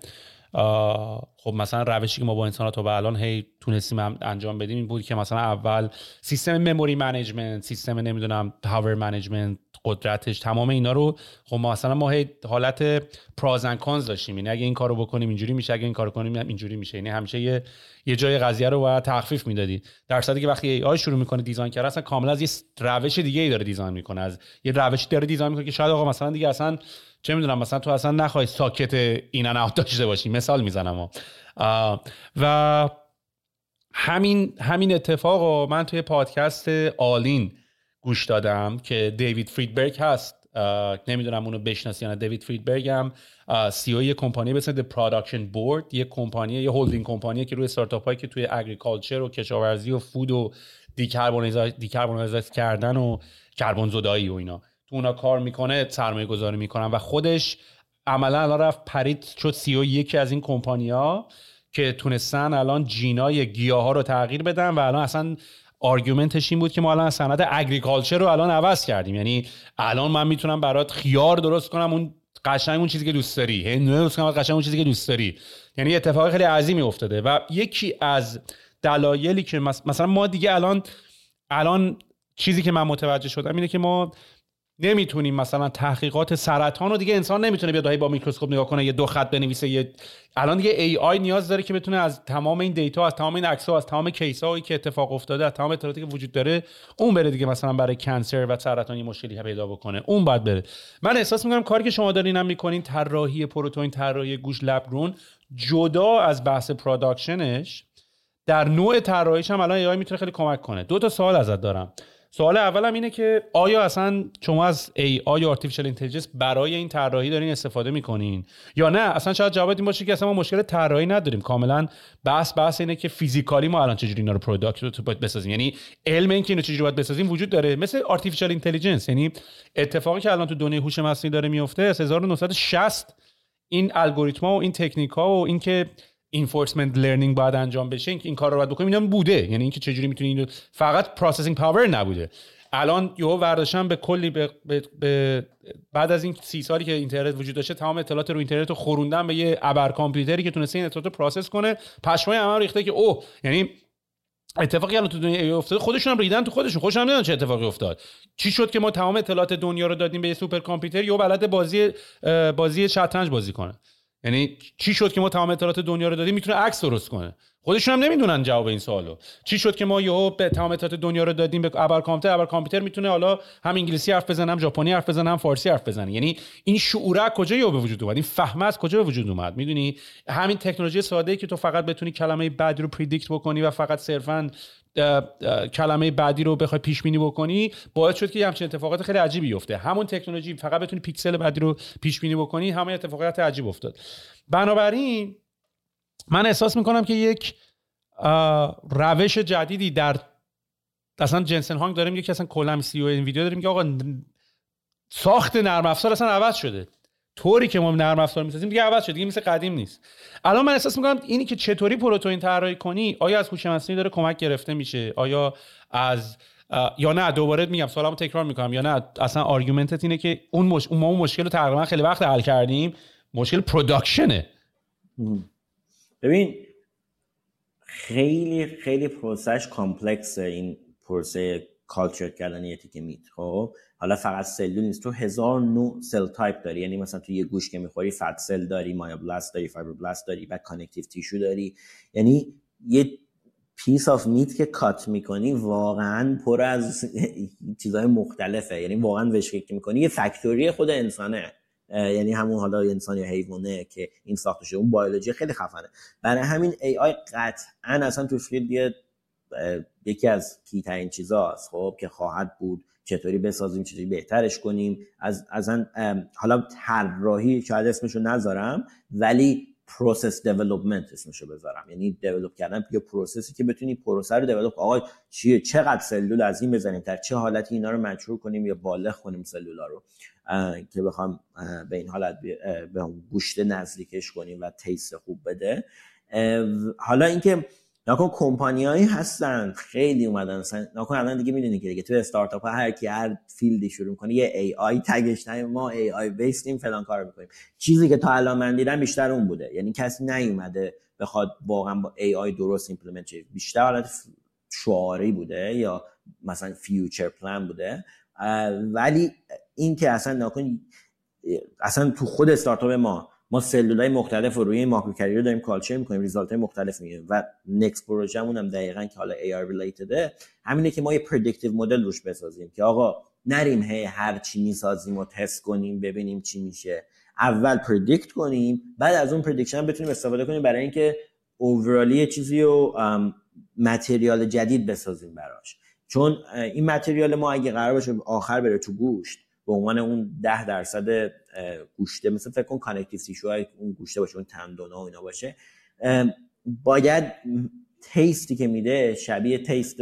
خب مثلا روشی که ما با انسان تا به الان هی تونستیم انجام بدیم این بود که مثلا اول سیستم memory management سیستم نمی‌دونم power management قدرتش تمام اینا رو خب ما مثلا ما حالت pros and cons داشتیم. یعنی اگه این کارو بکنیم اینجوری میشه اگه این کارو کنیم اینجوری میشه. یعنی همیشه یه یه جای قضیه رو باید تخفیف می‌دادی. در صورتی که وقتی AI شروع می‌کنه design کردن اصلا کاملا از یه روش دیگه ای داره design می‌کنه. از یه روشی داره design می‌کنه که شاید آقا مثلا دیگه اصلا چه می‌دونم مثلا تو اصلا نخوای socket این ان داشته باشی. مثال می‌زنم و همین همین اتفاق من توی پادکست All-In گوش دادم که دیوید فریدبرگ هست. نمی‌دونم اونو بشناسی یا نه. دیوید فریدبرگ هم CEO یه کمپانی به اسم Production Board یه کمپانی یه holding company که روی استارتاپ هایی که توی agriculture و کشاورزی و food و decarbonize کردن و کربن زدایی و اینا. تو اونا کار می‌کنه سرمایه گذاری می‌کنن و خودش عملا الان رفت پرید شد CEO یکی از این کمپانیا که تونستن الان gene ای گیاه ها رو تغییر بدن و الان اصلا argument ش این بود که ما الان صنعت agriculture رو الان عوض کردیم. یعنی الان من می‌تونم برات خیار درست کنم اون قشنگ اون چیزی که دوست داری. هندونه درست کنم قشنگ اون چیزی که دوست داری. یعنی اتفاق خیلی عظیمی افتاده و یکی از دلایلی که مثلا ما دیگه الان الان چیزی که من متوجه شدم اینه که ما نمی‌تونیم مثلا تحقیقات سرطان رو دیگه انسان نمی‌تونه بیاد با میکروسکوپ نگاه کنه یه دو خط بنویسه یه الان دیگه AI نیاز داره که بتونه از تمام این data از تمام این عکس از تمام case هایی که اتفاق افتاده از تمام اطلاعاتی که وجود داره اون بره دیگه مثلا برای cancer و سرطان یه مشکلی پیدا بکنه. اون باید بره. من احساس می‌کنم کاری که شما دارین هم می‌کنین طراحی پروتئین طراحی گوشت lab جدا از بحث production ش در نوع طراحیش هم الان AI می‌تونه خیلی کمک کنه. دو تا سوال ازت دارم. سوال اولم اینه که آیا اصلا شما از AI artificial intelligence برای این طراحی دارین استفاده می‌کنین؟ یا نه؟ اصلا شاید جواب این باشه که اصلا ما مشکل طراحی نداریم. کاملا بحث بحث اینه که physically ما الان چجوری اینا رو product باید بسازیم. یعنی علم اینکه اینو چجوری باید بسازیم وجود داره. مثل artificial intelligence یعنی اتفاقی که الان تو دنیای هوش مصنوعی داره میفته از 1960 این الگوریتما و این تکنیک ها و اینکه reinforcement learning باید انجام بشه این کار رو باید بکنیم. اینا بوده. یعنی اینکه چجوری می‌تونی اینو فقط processing power نبوده. الان یهو ورداشتن به کلی به, به, بعد از این سی سالی که اینترنت وجود داشته تمام اطلاعات رو اینترنت رو خوروندن به یه ابر کامپیوتری که تونسته این اطلاعات رو process کنه. پشمای همه ریخته که اوه یعنی اتفاقی الان تو دنیا افتاده. خودشون هم ریدن تو خودشون. خودشون هم چه اتفاقی افتاد. چی شد که ما تمام اطلاعات دنیا رو دادیم به یه سوپر کامپیوتر؟ یا بلد بازی بازی شطرنج بازی کنه. یعنی چی شد که ما تمام اطلاعات دنیا رو دادیم؟ می‌تونه عکس درست کنه. خودشون هم نمی‌دونن جواب این سوالو. چی شد که ما یهو به تمام اطلاعات دنیا رو دادیم؟ به ابر کامپیوتر ابر کامپیوتر می‌تونه حالا هم انگلیسی حرف بزنه هم ژاپنی حرف بزنه هم فارسی حرف بزنه. یعنی این شعور کجا یهو به وجود اومد؟ این فهم از کجا به وجود اومد؟ می‌دونی؟ همین تکنولوژی ساده ای که تو فقط بتونی کلمه بعدی رو پردیکت بکنی و فقط صرفا کلمه بعدی رو بخوای پیش بینی بکنی باعث شد که همچین اتفاقات خیلی عجیبی بیفته. همون تکنولوژی فقط بتونی پیکسل بعدی رو پیش بینی بکنی همه اتفاقات عجیب افتاد. بنابراین من احساس می‌کنم که یک روش جدیدی در اصلا جنسن هانگ داریم. یکی اصلا کلم سی او ویدیو داریم که آقا ساخت نرم افزار اصلا عوض شده. طوری که ما نرم افزار می‌سازیم دیگه عوض شده دیگه مثل قدیم نیست. الان من احساس می‌کنم اینی که چطوری پروتئین طراحی کنی آیا از هوش مصنوعی داره کمک گرفته میشه؟ آیا از یا نه دوباره میگم سوالمو تکرار می‌کنم یا نه اصلا argument ت اینه که اون مش... ما اون مشکل رو تقریبا خیلی وقت حل کردیم. مشکل production ه ببین خیلی خیلی process ش complex ه این پروسه culture کردن یه meat خب؟ حالا فقط سلول نیست. تو هزار نوع cell type داری. یعنی مثلا تو یه گوشت که می‌خوری fat cell داری myoblast داری fibroblast داری و connective tissue داری. یعنی یه piece of meat که cut می‌کنی واقعا پر از چیزهای مختلفه. یعنی واقعا وشکیک می‌کنی. یه factory ی خود انسانه. یعنی همون حالا انسان یا حیوانه که این ساخته شده اون بیولوژی خیلی خفنه. برای همین AI قطعا اصلا تو field یکی از key ترین چیزاست خب که خواهد بود. چطوری بسازیم چطوری بهترش کنیم. از از حالا طراحی شاید اسمشو نذارم ولی process development اسمشو بذارم. یعنی develop کردن یه پروسسی که بتونی پروسه رو develop آقا چیه؟ چقدر سلول از این بزنیم در چه حالتی اینا رو مجبور کنیم یا بالغ کنیم سلولا رو؟ که بخوام به این حالت به گوشت نزدیکش کنیم و taste خوب بده. حالا اینکه نکن کمپانیایی هستن خیلی اومدن مثلا نکن الان دیگه می‌دونی که دیگه تو استارتاپ ها هر کی هر field ی شروع کنه یه AI تگش نه ما AI based ایم فلان کار می‌کنیم. چیزی که تا الان من دیدم بیشتر اون بوده. یعنی کسی نیومده بخواد واقعا با AI درست implement شه. بیشتر حالت شعاری بوده یا مثلا future plan بوده. ولی این که اصلا نکن اصلا تو خود استارتاپ ما ما سلولای مختلف رو روی این رو داریم culture می‌کنیم result های مختلف می‌گیریم و next پروژمون هم دقیقا که حالا AI related ه همینه که ما یه predictive model روش بسازیم که آقا نریم هی هر چی می‌سازیم و تست کنیم ببینیم چی میشه. اول predict کنیم بعد از اون prediction بتونیم استفاده کنیم برای اینکه overall ی چیزی و material جدید بسازیم براش. چون این material ما اگه قرار باشه آخر بره تو گوشت به عنوان اون ده درصد گوشته مثل فکر کن connective tissue اون گوشته باشه اون تندونا و اینا باشه. باید taste ی که میده شبیه taste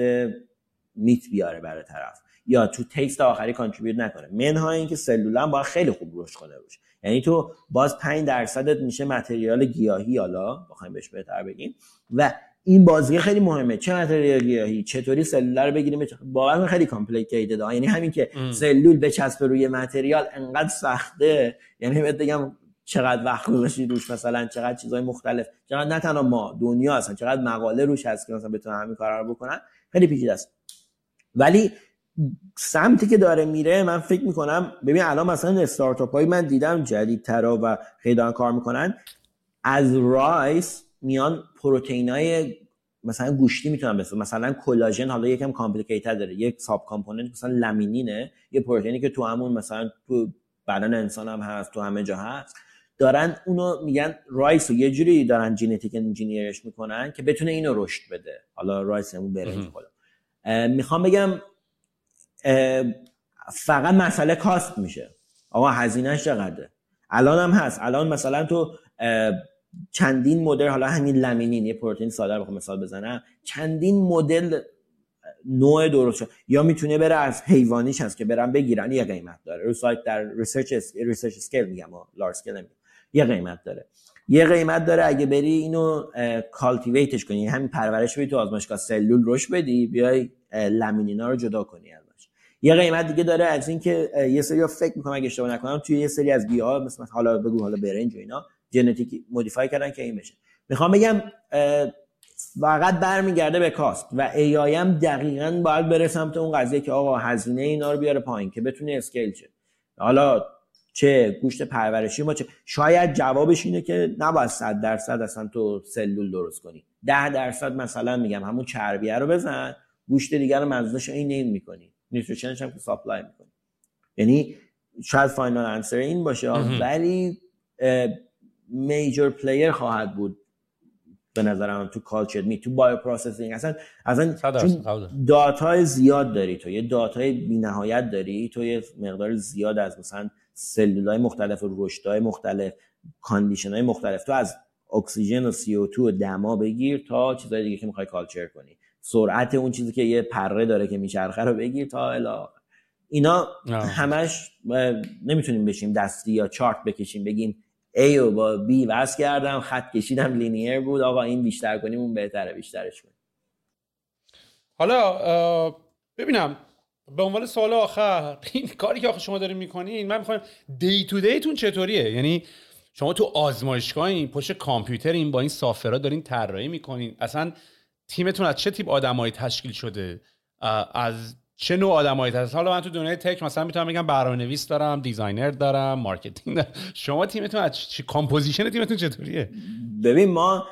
meat بیاره برای طرف. یا تو taste آخری contribute نکنه. منها اینکه سلولم باید خیلی خوب رشد کنه روش. یعنی تو باز 5 درصدت میشه material گیاهی حالا بخوایم بهش بهتر بگیم. و این بازی خیلی مهمه. چه material گیاهی چطوری سلول رو بگیریم؟ واقعا خیلی complicated یعنی همین که. سلول بچسبه روی material انقدر سخته. یعنی بهت بگم چقدر وقت گذاشتی روش مثلا چقدر چیزای مختلف. چقدر نه تنها ما دنیا هستن چقدر مقاله روش هست که مثلا بتونن همین کارا رو بکنن. خیلی پیچیده است. ولی سمتی که داره میره من فکر می‌کنم ببین الان مثلا استارتاپ های من دیدم جدیدترا و خیلی کار می‌کنن. از rice میان پروتئین های مثلا گوشتی می‌تونن بسازن مثلا کلاژن حالا یکم complicated تر داره. یک sub component مثلا laminin ه. یه پروتئینی که تو همون مثلا تو بدن انسان هم هست تو همه جا هست. دارن اونو میگن rice رو. یه جوری دارن genetic engineer ش می‌کنن که بتونه اینو رشد بده. حالا rice همون برنج می‌خوام بگم فقط مسئله cost میشه. آقا هزینهش چقدره؟ الان هم هست. الان مثلا تو چندین مدل حالا همین laminin یه پروتئین ساده رو مثال بزنم. چندین مدل نوع درست یا می‌تونه بره از حیوانیش هست که برن بگیرن یه قیمت داره. رو سایت در research research scale میگم large scale نمیگم یه قیمت داره. یه قیمت داره اگه بری اینو cultivate ش کنی. همین پرورش بدی تو آزمایشگاه. سلول روش بدی بیای laminin ا رو جدا کنی ازش. یه قیمت دیگه داره از اینکه یه سری فکر می‌کنم اگه اشتباه نکنم توی یه سری از گیاها مثلا حالا بگو حالا برنج و اینا genetic modify کردن که این بشه. می‌خوام بگم فقط برمیگرده به cost و AI هم دقیقا باید بره سمت اون قضیه که آقا هزینه اینا رو بیاره پایین که بتونه scale شه. حالا چه گوشت پرورشی ما چه شاید جوابش اینه که نباید 100 درصد اصلا تو سلول درست کنی. 10 درصد مثلا میگم همون چربیه رو بزن گوشت دیگر رو مزدش این این می‌کنی. نیوتریشنش هم که ساپلای می‌کنی. یعنی شاید فاینال انسر این باشه ولی میجر پلیر خواهد بود به نظرم تو کالچر می تو بایو پروسسینگ اصلا اصلا چون های زیاد داری تو یه های بی‌نهایت داری تو یه مقدار زیاد از مثلا های مختلف و مختلف های مختلف تو از اکسیژن و CO2 و دما بگیر تا چیزای دیگه که می‌خوای کالچر کنی. سرعت اون چیزی که یه پره داره که میچرخه رو بگیر تا الا اینا همش نمی‌تونیم بشیم دستی یا چارت بکشیم بگیم A و با B وصل کردم خط کشیدم لینیر بود. آقا این بیشتر کنیم اون بهتره بیشترش کنیم. حالا ببینم به عنوان سوال آخر این کاری که آخه شما دارین می‌کنین من می‌خوام دی تو دیتون چطوریه؟ یعنی شما تو آزمایشگاه این پشت کامپیوتر این با این سافرها دارین طراحی می‌کنین. اصلا تیمتون از چه تیپ آدمایی تشکیل شده؟ از چه نوع آدمایی هست حالا من تو دنیای tech مثلا می‌تونم بگم برنامه‌نویس دارم designer دارم marketing دارم. شما تیمتون از چی composition تیمتون چطوریه؟ ببین ما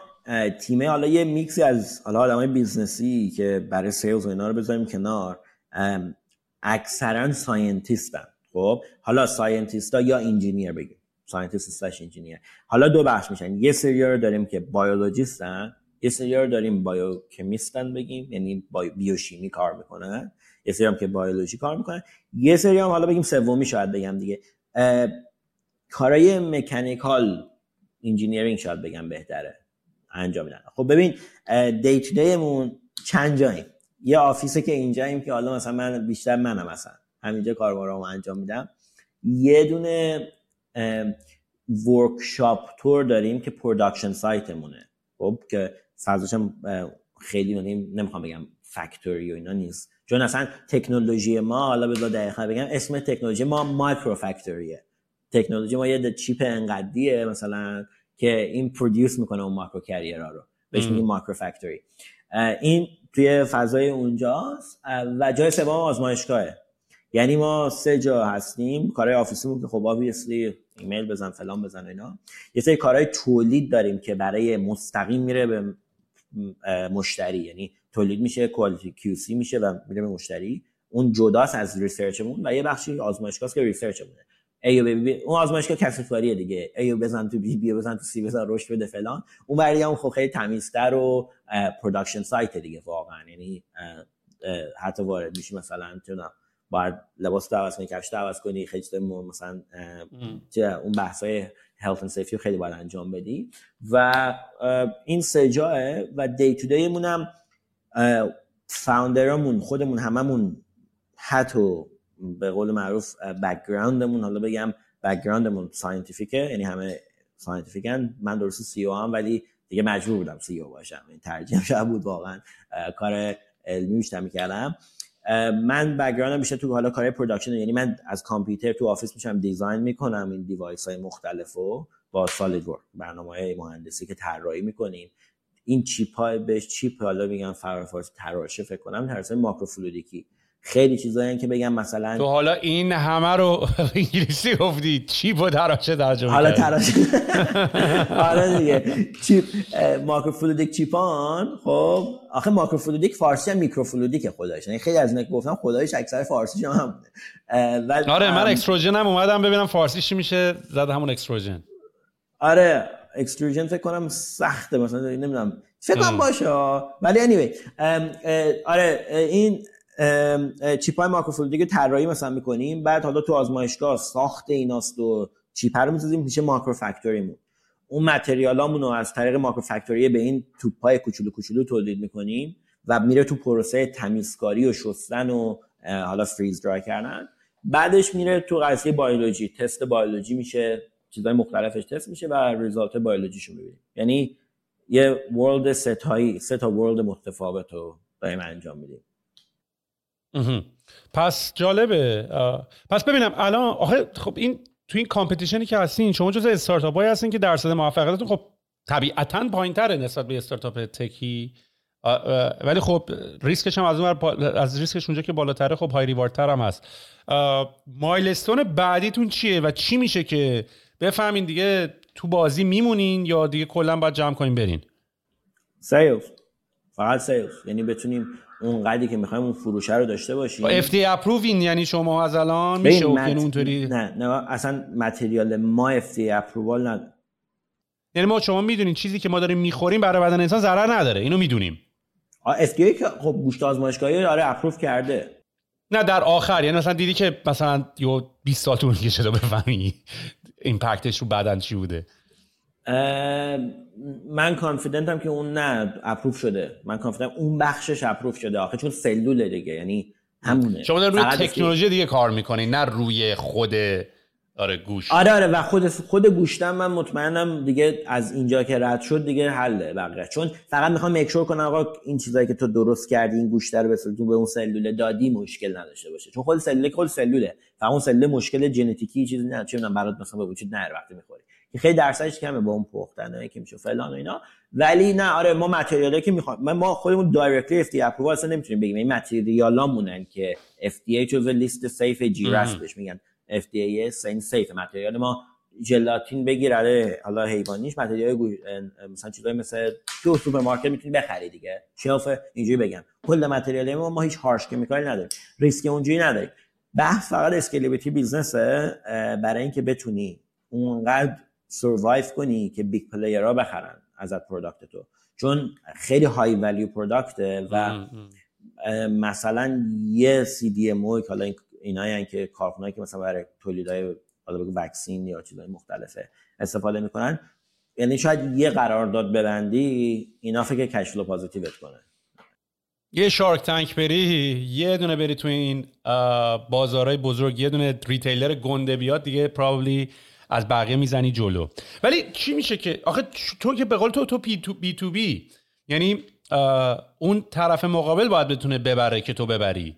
تیم حالا یه میکسی از حالا آدمای business ی که برای sales و اینا رو بذاریم کنار. اکثرا scientist ن. خب حالا scientist ا یا engineer بگیم. scientist slash engineer. حالا دو بخش میشن. یه سری رو داریم که biologist ن یه سری رو داریم biochemist ن بگیم یعنی بیوشیمی کار می‌کنن. یه سری هم که بیولوژی کار می‌کنن. یه سری هم حالا بگیم سومی شاید بگم دیگه. کارای mechanical engineering شاید بگم بهتره. انجام میدن. خب ببین دی دیمون چند جاییم؟ یه office ه که اینجاییم که حالا مثلا من بیشتر منم مثلا همینجا کاربارامو انجام میدم. یه دونه workshop تور داریم که production site مونه خب که فضاشم خیلی نمی‌خوام بگم factory و اینا نیست. چون اصلا تکنولوژی ما حالا به دقیقا بگم اسم تکنولوژی ما micro factory ه تکنولوژی ما یه chip انقدیه مثلا که این produce می‌کنه اون micro carrier ها رو. بهش میگیم micro factory این توی فضای اونجاست. و جای سوم آزمایشگاهه. یعنی ما سه جا هستیم. کارهای office یمون که خب obviously ایمیل بزن فلان بزن اینا. یه سری کارهای تولید داریم که برای مستقیم میره به مشتری. یعنی تولید میشه quality QC میشه و میره به مشتری. اون جداست از research مون و یه بخشی آزمایشگاه که research مونه. A و B, B اون آزمایشگاه کسفواریه دیگه. A و بزن تو B B بزن تو C بزن رشد بده فلان. اون برای هم خب خیلی تمیزتر و production site دیگه واقعا. یعنی حتی وارد میشی مثلا چون باید لباس تو عوض کنی کفش عوض کنی خیلی مثلا چه اون بحثای health and safety خیلی باید انجام بدی. و این سه جاه و day to day مون هم founder امون خودمون هممون حتی به قول معروف background مون حالا بگم background مون scientific ه یعنی همه scientific ن من درست CEO هم ولی دیگه مجبور بودم CEO باشم. این ترجیح شده بود واقعا کار علمی بیشتر می‌کردم. من background م بیشتر تو حالا کار production یعنی من از کامپیوتر تو office میشم design می‌کنم. این device های مختلف و با SolidWorks برنامه های مهندسی که طراحی می‌کنیم. این chip های بهش chip حالا میگن فارسی تراشه فکر کنم تراشه microfluidic ی. خیلی چیزایی که بگم مثلا تو حالا این همه رو انگلیسی گفتی chip و تراشه ترجمه حالا تراشه. حالا دیگه. chip microfluidic chip ان خب. آخه microfluidic فارسی هم میکروفلوئیدیک خدایش. یعنی خیلی از اینا که گفتم خدایش اکثر فارسی هم بوده آره من extrusion هم اومدم ببینم فارسی چی میشه. زد همون اکستروژن آره. اکستروژن فکر کنم سخته مثلا نمی‌دونم. فکر کنم باشه. ولی anyway آره این chip های microfluidic طراحی مثلا می‌کنیم. بعد حالا تو آزمایشگاه ساخت ایناست و chip رو می‌سازیم میشه micro factory مون اون material امون رو از طریق micro factory به این توپ های کوچولو کوچولو تولید می‌کنیم و میره تو پروسه تمیزکاری و شستن و حالا freeze dry کردن. بعدش میره تو قضیه بیولوژی تست بیولوژی میشه. چیزهای مختلفش تست میشه و result بیولوژیشو می‌بینیم. یعنی یه world سه تایی سه تا world متفاوت رو داریم انجام میدیم. پس جالبه. پس ببینم الان آخه خب این تو این competition ی که هستین شما جز استارتاپ هایی هستین که درصد موفقیتتون خب طبیعتا پایین تره نسبت به استارتاپ تکی. ولی خب ریسکش هم از اون از ریسکش اونجا که بالاتره خب high reward تر هم هست. milestone بعدیتون چیه و چی میشه که بفهمین دیگه تو بازی میمونین یا دیگه کلا باید جمع کنین برین؟ sales فقط sales یعنی بتونیم اون قدری که می‌خوایم اون فروشه رو داشته باشیم. اف دی اپرووین یعنی شما از الان میشه مت... اونطوری؟ نه نه اصلا material ما FDA approval نداره. یعنی ما شما می‌دونین چیزی که ما داریم می‌خوریم برای بدن انسان ضرر نداره اینو می‌دونیم. FDA که خب گوشت آزمایشگاهی آره approve کرده. نه در آخر یعنی مثلا دیدی که مثلا یو 20 سال طول تو بفهمی. impact ش رو بدن چی بوده؟ من کانفیدنتم که اون نه اپروف شده. من کانفیدنتم اون بخشش اپروف شده. آخه چون سلوله دیگه یعنی همونه. شما در روی تکنولوژی دیگه کار می‌کنین نه روی خود آره گوش. آره آره و خود خود گوشتم من مطمئنم دیگه از اینجا که رد شد دیگه حله بقیه. چون فقط می‌خوام میکشور کنم آقا این چیزایی که تو درست کردی این گوشت رو به به اون سلول دادی مشکل نداشته باشه. چون خود سلول خود سلوله. اون سلول مشکل ژنتیکی چیزی نه چه می‌دونم برات مثلا به وجود نه وقتی می‌خوری. که خیلی درصدش کمه با اون پختنه که میشه فلان و اینا. ولی نه آره ما material ی که می‌خوام ما خودمون directly FDA approval اصلا نمی‌تونیم بگیم. این material امونن که FDA جزو لیست safe G بهش میگن. FDA seen safe material. ما ژلاتین بگیر آره حالا حیوانیش material مثلا چیزای مثل تو سوپرمارکت می‌تونی بخری دیگه. shelf اینجوری بگم. کل material ما ما هیچ harsh chemical ی نداریم. ریسک اونجوری نداریم. بحث فقط scalability business ه برای اینکه بتونی اونقدر survive کنی که big player ها بخرن ازت product تو. چون خیلی high value product ه و مثلا یه CDMO که حالا اینایی که کارخونهایی که مثلا برای تولیدای حالا بگو واکسین یا چیزای مختلفه استفاده می‌کنن یعنی شاید یه قرارداد ببندی اینا فکر cash flow positive ت کنه. یه Shark Tank بری یه دونه بری تو این بازارهای بزرگ یه دونه retailer گنده بیاد دیگه probably از بقیه می‌زنی جلو. ولی چی میشه که؟ آخه تو که به قول تو تو B to B to B یعنی اون طرف مقابل باید بتونه ببره که تو ببری.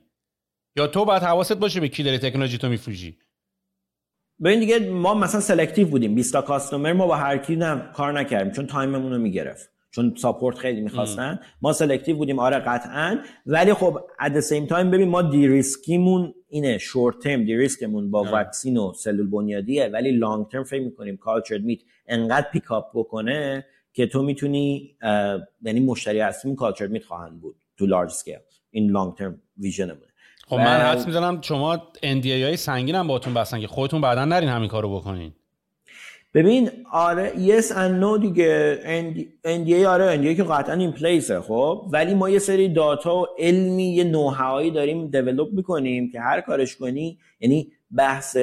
یا تو باید حواست باشه به کی داری تکنولوژی تو میفروشی. ببین دیگه ما مثلا selective بودیم. 20 تا customer ما با هر کی نه کار نکردیم چون time مون رو می‌گرفت. چون support خیلی می‌خواستن. ما selective بودیم آره قطعا. ولی خب at same time ببین ما de-risk یمون اینه short term de-risk مون با واکسین و سلول بنیادیه. ولی long term فکر می‌کنیم cultured meat انقدر pick up بکنه که تو می‌تونی یعنی مشتری اصلیمون cultured meat خواهند بود تو large scale این long term vision مونه خب من حدس می‌زنم شما NDA های سنگین هم باتون بستن که خودتون بعدا نرین همین کارو بکنین. ببین آره yes and no دیگه. NDA آره NDA که قطعا in place ه خب. ولی ما یه سری data و علمی یه know-how هایی داریم develop می‌کنیم که هر کارش کنی یعنی بحث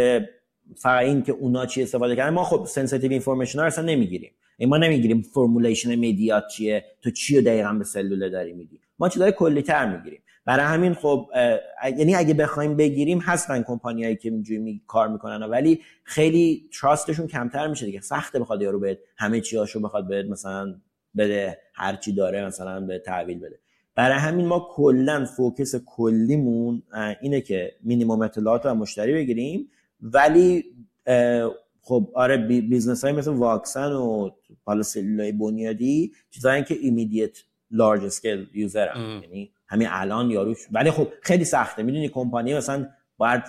فقط این که اونا چی استفاده کردن. ما خب sensitive information ها اصلا نمی‌گیریم. یعنی ما نمی‌گیریم formulation media ت چیه تو چی رو دقیقا به سلوله داری میدی ما چیزای کلی تر می‌گیریم. برای همین خب یعنی اگه بخوایم بگیریم هستن کمپانیایی که اینجوری می کار می‌کنن ولی خیلی trust شون کمتر میشه دیگه. سخته بخواد یارو بهت همه چیاشو بخواد بهت مثلا بده هر چی داره مثلا به تحویل بده. برای همین ما کلا focus کلیمون اینه که مینیمم اطلاعات رو مشتری بگیریم ولی خب آره business های مثل واکسن و حالا سلولای بنیادی چیزایی که immediate large scale user یعنی همین الان یاروش ولی خب خیلی سخته. می‌دونی کمپانی مثلا باید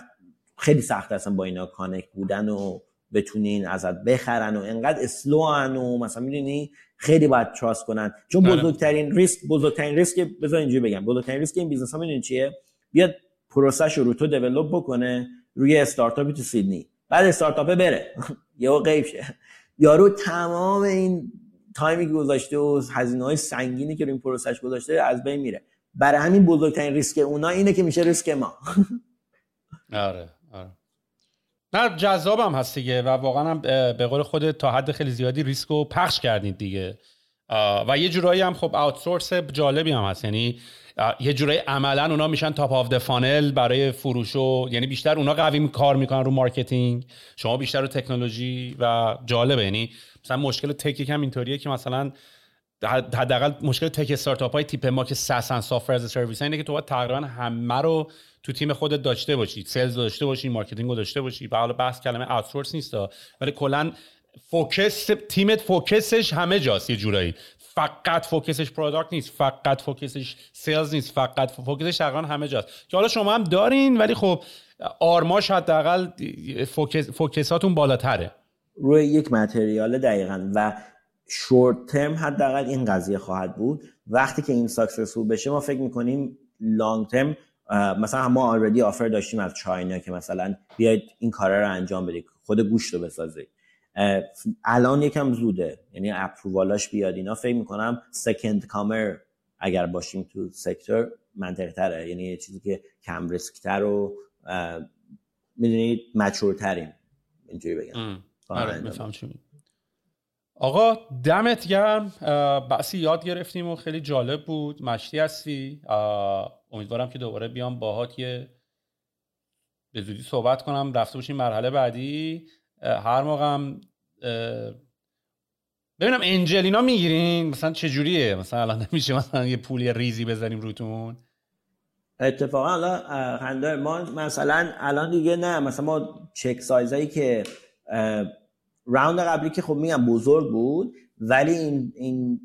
خیلی سخته اصلا با اینا connect بودن و بتونین ازت بخرن و انقدر slow و مثلا می‌دونی خیلی باید trust کنن. چون بله. بزرگترین ریسک بزرگترین ریسک بذار اینجوری بگم. بزرگترین ریسک این business ها می‌دونی چیه؟ بیاد پروسش رو تو develop بکنه روی استارتاپی تو سیدنی بعد استارتاپ بره. یهو غیب شه. یارو تمام این تایمی که گذاشته و هزینه های سنگینی که روی این پروسش گذاشته از بین میره. برای همین بزرگترین ریسک اونا اینه که میشه ریسک ما. آره آره. نه جذابم هست دیگه و واقعا هم به قول خود تا حد خیلی زیادی ریسک رو پخش کردید دیگه. و یه جورایی هم خب outsource جالبی هم هست. یعنی یه جورایی عملا اونا میشن top of funnel برای فروش و یعنی بیشتر اونا قوی کار می‌کنن رو marketing. شما بیشتر رو تکنولوژی و جالبه. یعنی مثلا مشکل tech هم اینطوریه که مثلا حداقل مشکل tech استارتاپ های تیپ ما که SaaS ن software as a service اینه که تو باید تقریبا همه رو تو تیم خودت داشته باشی. sales داشته باشی marketing رو داشته باشی. و حالا بحث کلمه outsource نیست ولی کلا focus تیمت focus ش همه جاست یه جورایی. فقط focus ش product نیست فقط focus ش sales نیست فقط focus ش تقریبا همه جاست. که حالا شما هم دارین ولی خب آرماش حداقل focus focus اتون بالاتره. روی یک material دقیقا. و short term حداقل این قضیه خواهد بود. وقتی که این successful بشه ما فکر می‌کنیم long term مثلا ما آلردی آفر داشتیم از چاینا که مثلا بیاید این کارا رو انجام بدید خود گوشت رو بسازید. الان یکم زوده یعنی اپرووالاش بیاد اینا. فکر می‌کنم سکند کامر اگر باشیم تو سکتور منطقه تره یعنی یه چیزی که کم ریسک تر و می‌دونید مچورتریم اینجوری بگم. آره میفهم آقا دمت گرم. بحثی یاد گرفتیم و خیلی جالب بود. مشتی هستی. امیدوارم که دوباره بیام باهات یه به زودی صحبت کنم. رفته باشیم مرحله بعدی. هر موقع هم ببینم انجلینا می‌گیرین؟ مثلا چجوریه؟ مثلا الان نمیشه مثلا یه پولی ریزی بزنیم روتون؟ اتفاقا حالا خنده ما مثلا الان دیگه نه. مثلا ما چک سایزایی که راوند قبلی که خب میگم بزرگ بود ولی این, این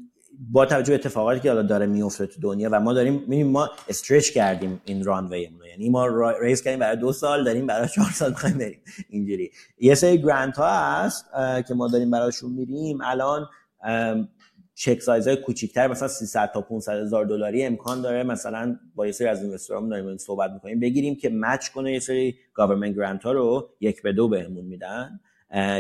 با توجه به اتفاقاتی که حالا داره میفته تو دنیا و ما داریم می‌بینیم ما stretch کردیم این runway یعنی ما raise کردیم برای دو سال داریم برای چهار سال می‌خوایم بریم اینجوری. یه سری grant ها هست که ما داریم براشون میریم. الان check size های کوچیک‌تر مثلا 300 تا 500 هزار دلاری امکان داره. مثلا با یه سری از investor امون داریم صحبت می‌کنیم. بگیریم که match کنه یه سری government grant ها رو یک به دو بهمون میدن.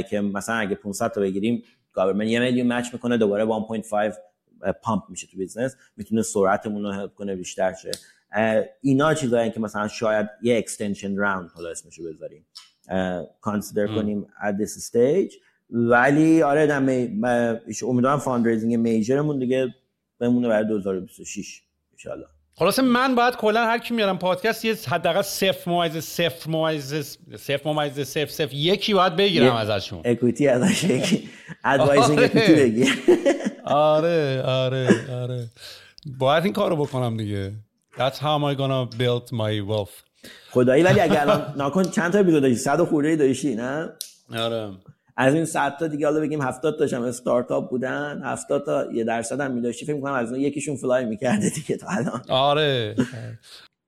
که مثلا اگه 500 تا بگیریم government یه میلیون match می‌کنه دوباره 1.5 pump میشه تو business می‌تونه سرعتمون رو help کنه بیشتر شه. اینا چیزایی که مثلا شاید یه extension round حالا اسمشو بذاریم. consider کنیم at this stage. ولی آره دم امیدوارم fundraising major مون دیگه بمونه برای 2026 ان خلاصه من باید کلا هر کی میارم پادکست یه حداقل صفر ممیز صفر ممیز صفر ممیز صفر صفر یکی باید بگیرم ازشون. equity ازش یکی. advising equity بگیر. آره آره آره. باید این کارو بکنم دیگه. That's how am I gonna build my wealth. خدایی ولی اگر الان ناکن چند تا اپیزود داشتی؟ 100 خورده داشتی نه؟ آره. از این 100 تا دیگه حالا بگیم 70 تاشم استارتاپ بودن 70 تا یه درصد هم میداشتی فکر می‌کنم از اون یکیشون fly می‌کرده دیگه تا الان. آره.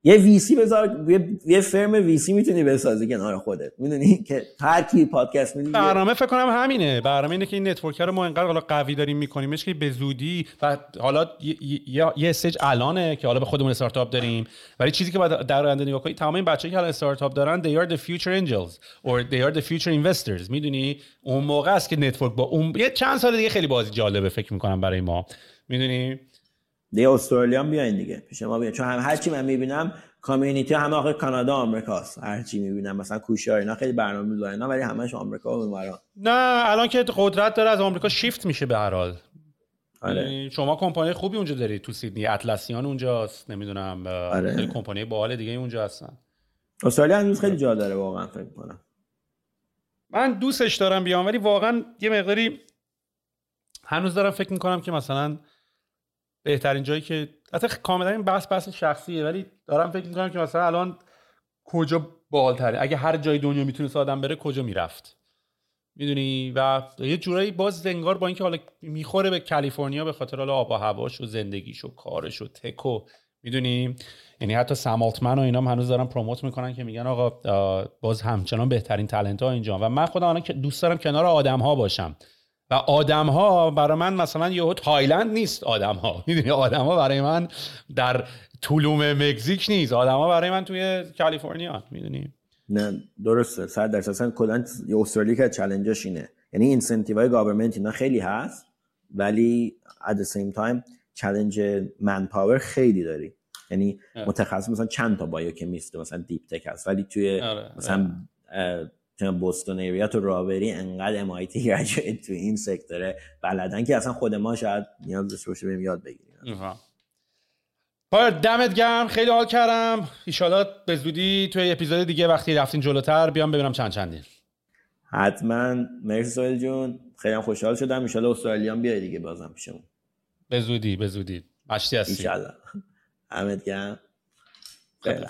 یه ویسی بذار یه firm VC ای می‌تونی بسازی کنار خودت. می‌دونی که هر کی پادکست میدی برنامه فکر کنم همینه. برنامه اینه که این network رو ما انقدر حالا قوی داریم میکنیمش که به زودی و حالا یه یه stage الانه که حالا به خودمون استارتاپ داریم. ولی چیزی که باید در آینده نگاه کنی تمام این بچه‌ای که الان استارتاپ دارن they are the future angels or they are the future investors. می‌دونی؟ اون موقع است که network با اون یه چند سال دیگه خیلی بازی جالبه فکر می‌کنم برای ما. می‌دونی؟ دیگه استرالیا بیاین دیگه. پیش ما بیاین چون هم هرچی من می‌بینم کامیونیتی همه آخر کانادا آمریکاست هرچی می‌بینم مثلا کوشار اینا خیلی برنامه می‌ذارن اینا ولی همش آمریکا و نه الان که قدرت داره از آمریکا شیفت میشه به هر حال. آره. یعنی شما کمپانی خوبی اونجا دارید تو سیدنی. اطلسیان اونجاست نمی‌دونم آره. خیلی کمپانی باحال دیگه اونجا هستن. استرالیا هنوز خیلی جا داره واقعا فکر کنم من دوستش دارم بیام ولی واقعا یه مقداری هنوز دارم فکر می‌کنم که مثلا بهترین جایی که حتی کاملا این بحث بحث شخصیه ولی دارم فکر می‌کنم که مثلا الان کجا بالتره. اگه هر جای دنیا می‌تونست آدم بره کجا می‌رفت؟ می‌دونی؟ و یه جورایی باز انگار با اینکه حالا می‌خوره به کالیفرنیا به خاطر حالا آب و هواش و زندگیش و کارش و تکو می‌دونی؟ یعنی حتی سمالتمن و اینا هم هنوز دارن پروموت می‌کنن که میگن آقا باز همچنان بهترین تلنت ها اینجا. و من خودم الان دوست دارم کنار آدم ها باشم. و آدم ها برای من مثلا یهو تایلند نیست آدم ها می‌دونی آدم ها برای من در تولوم مکزیک نیست. آدم ها برای من توی کالیفرنیا می‌دونی؟ نه درسته. صد درصد. اصلا کلا استرالیا که challenge ش اینه. یعنی incentive های government اینا خیلی هست ولی at the same time چالش man power خیلی داری. یعنی متخصص مثلا چند تا bio chemist مثلا deep tech هست ولی توی آره، مثلا بوستون ایریا تو رابری انقدر MIT گریجویت تو این سکتره بلدن که اصلا خود ما شاید نیاز داشته باشه بریم یاد بگیریم. باید دمت گرم. خیلی حال کردم. ایشالا به زودی توی اپیزود دیگه وقتی رفتین جلوتر بیام ببینم چند چندین. حتما. مرسی سویل جون. خیلی هم خوشحال شدم. ایشالا استرالیا بیای دیگه بازم پیشمون. به زودی به زودی. مشتی هستی. ایشالا. همت گرم. خیلی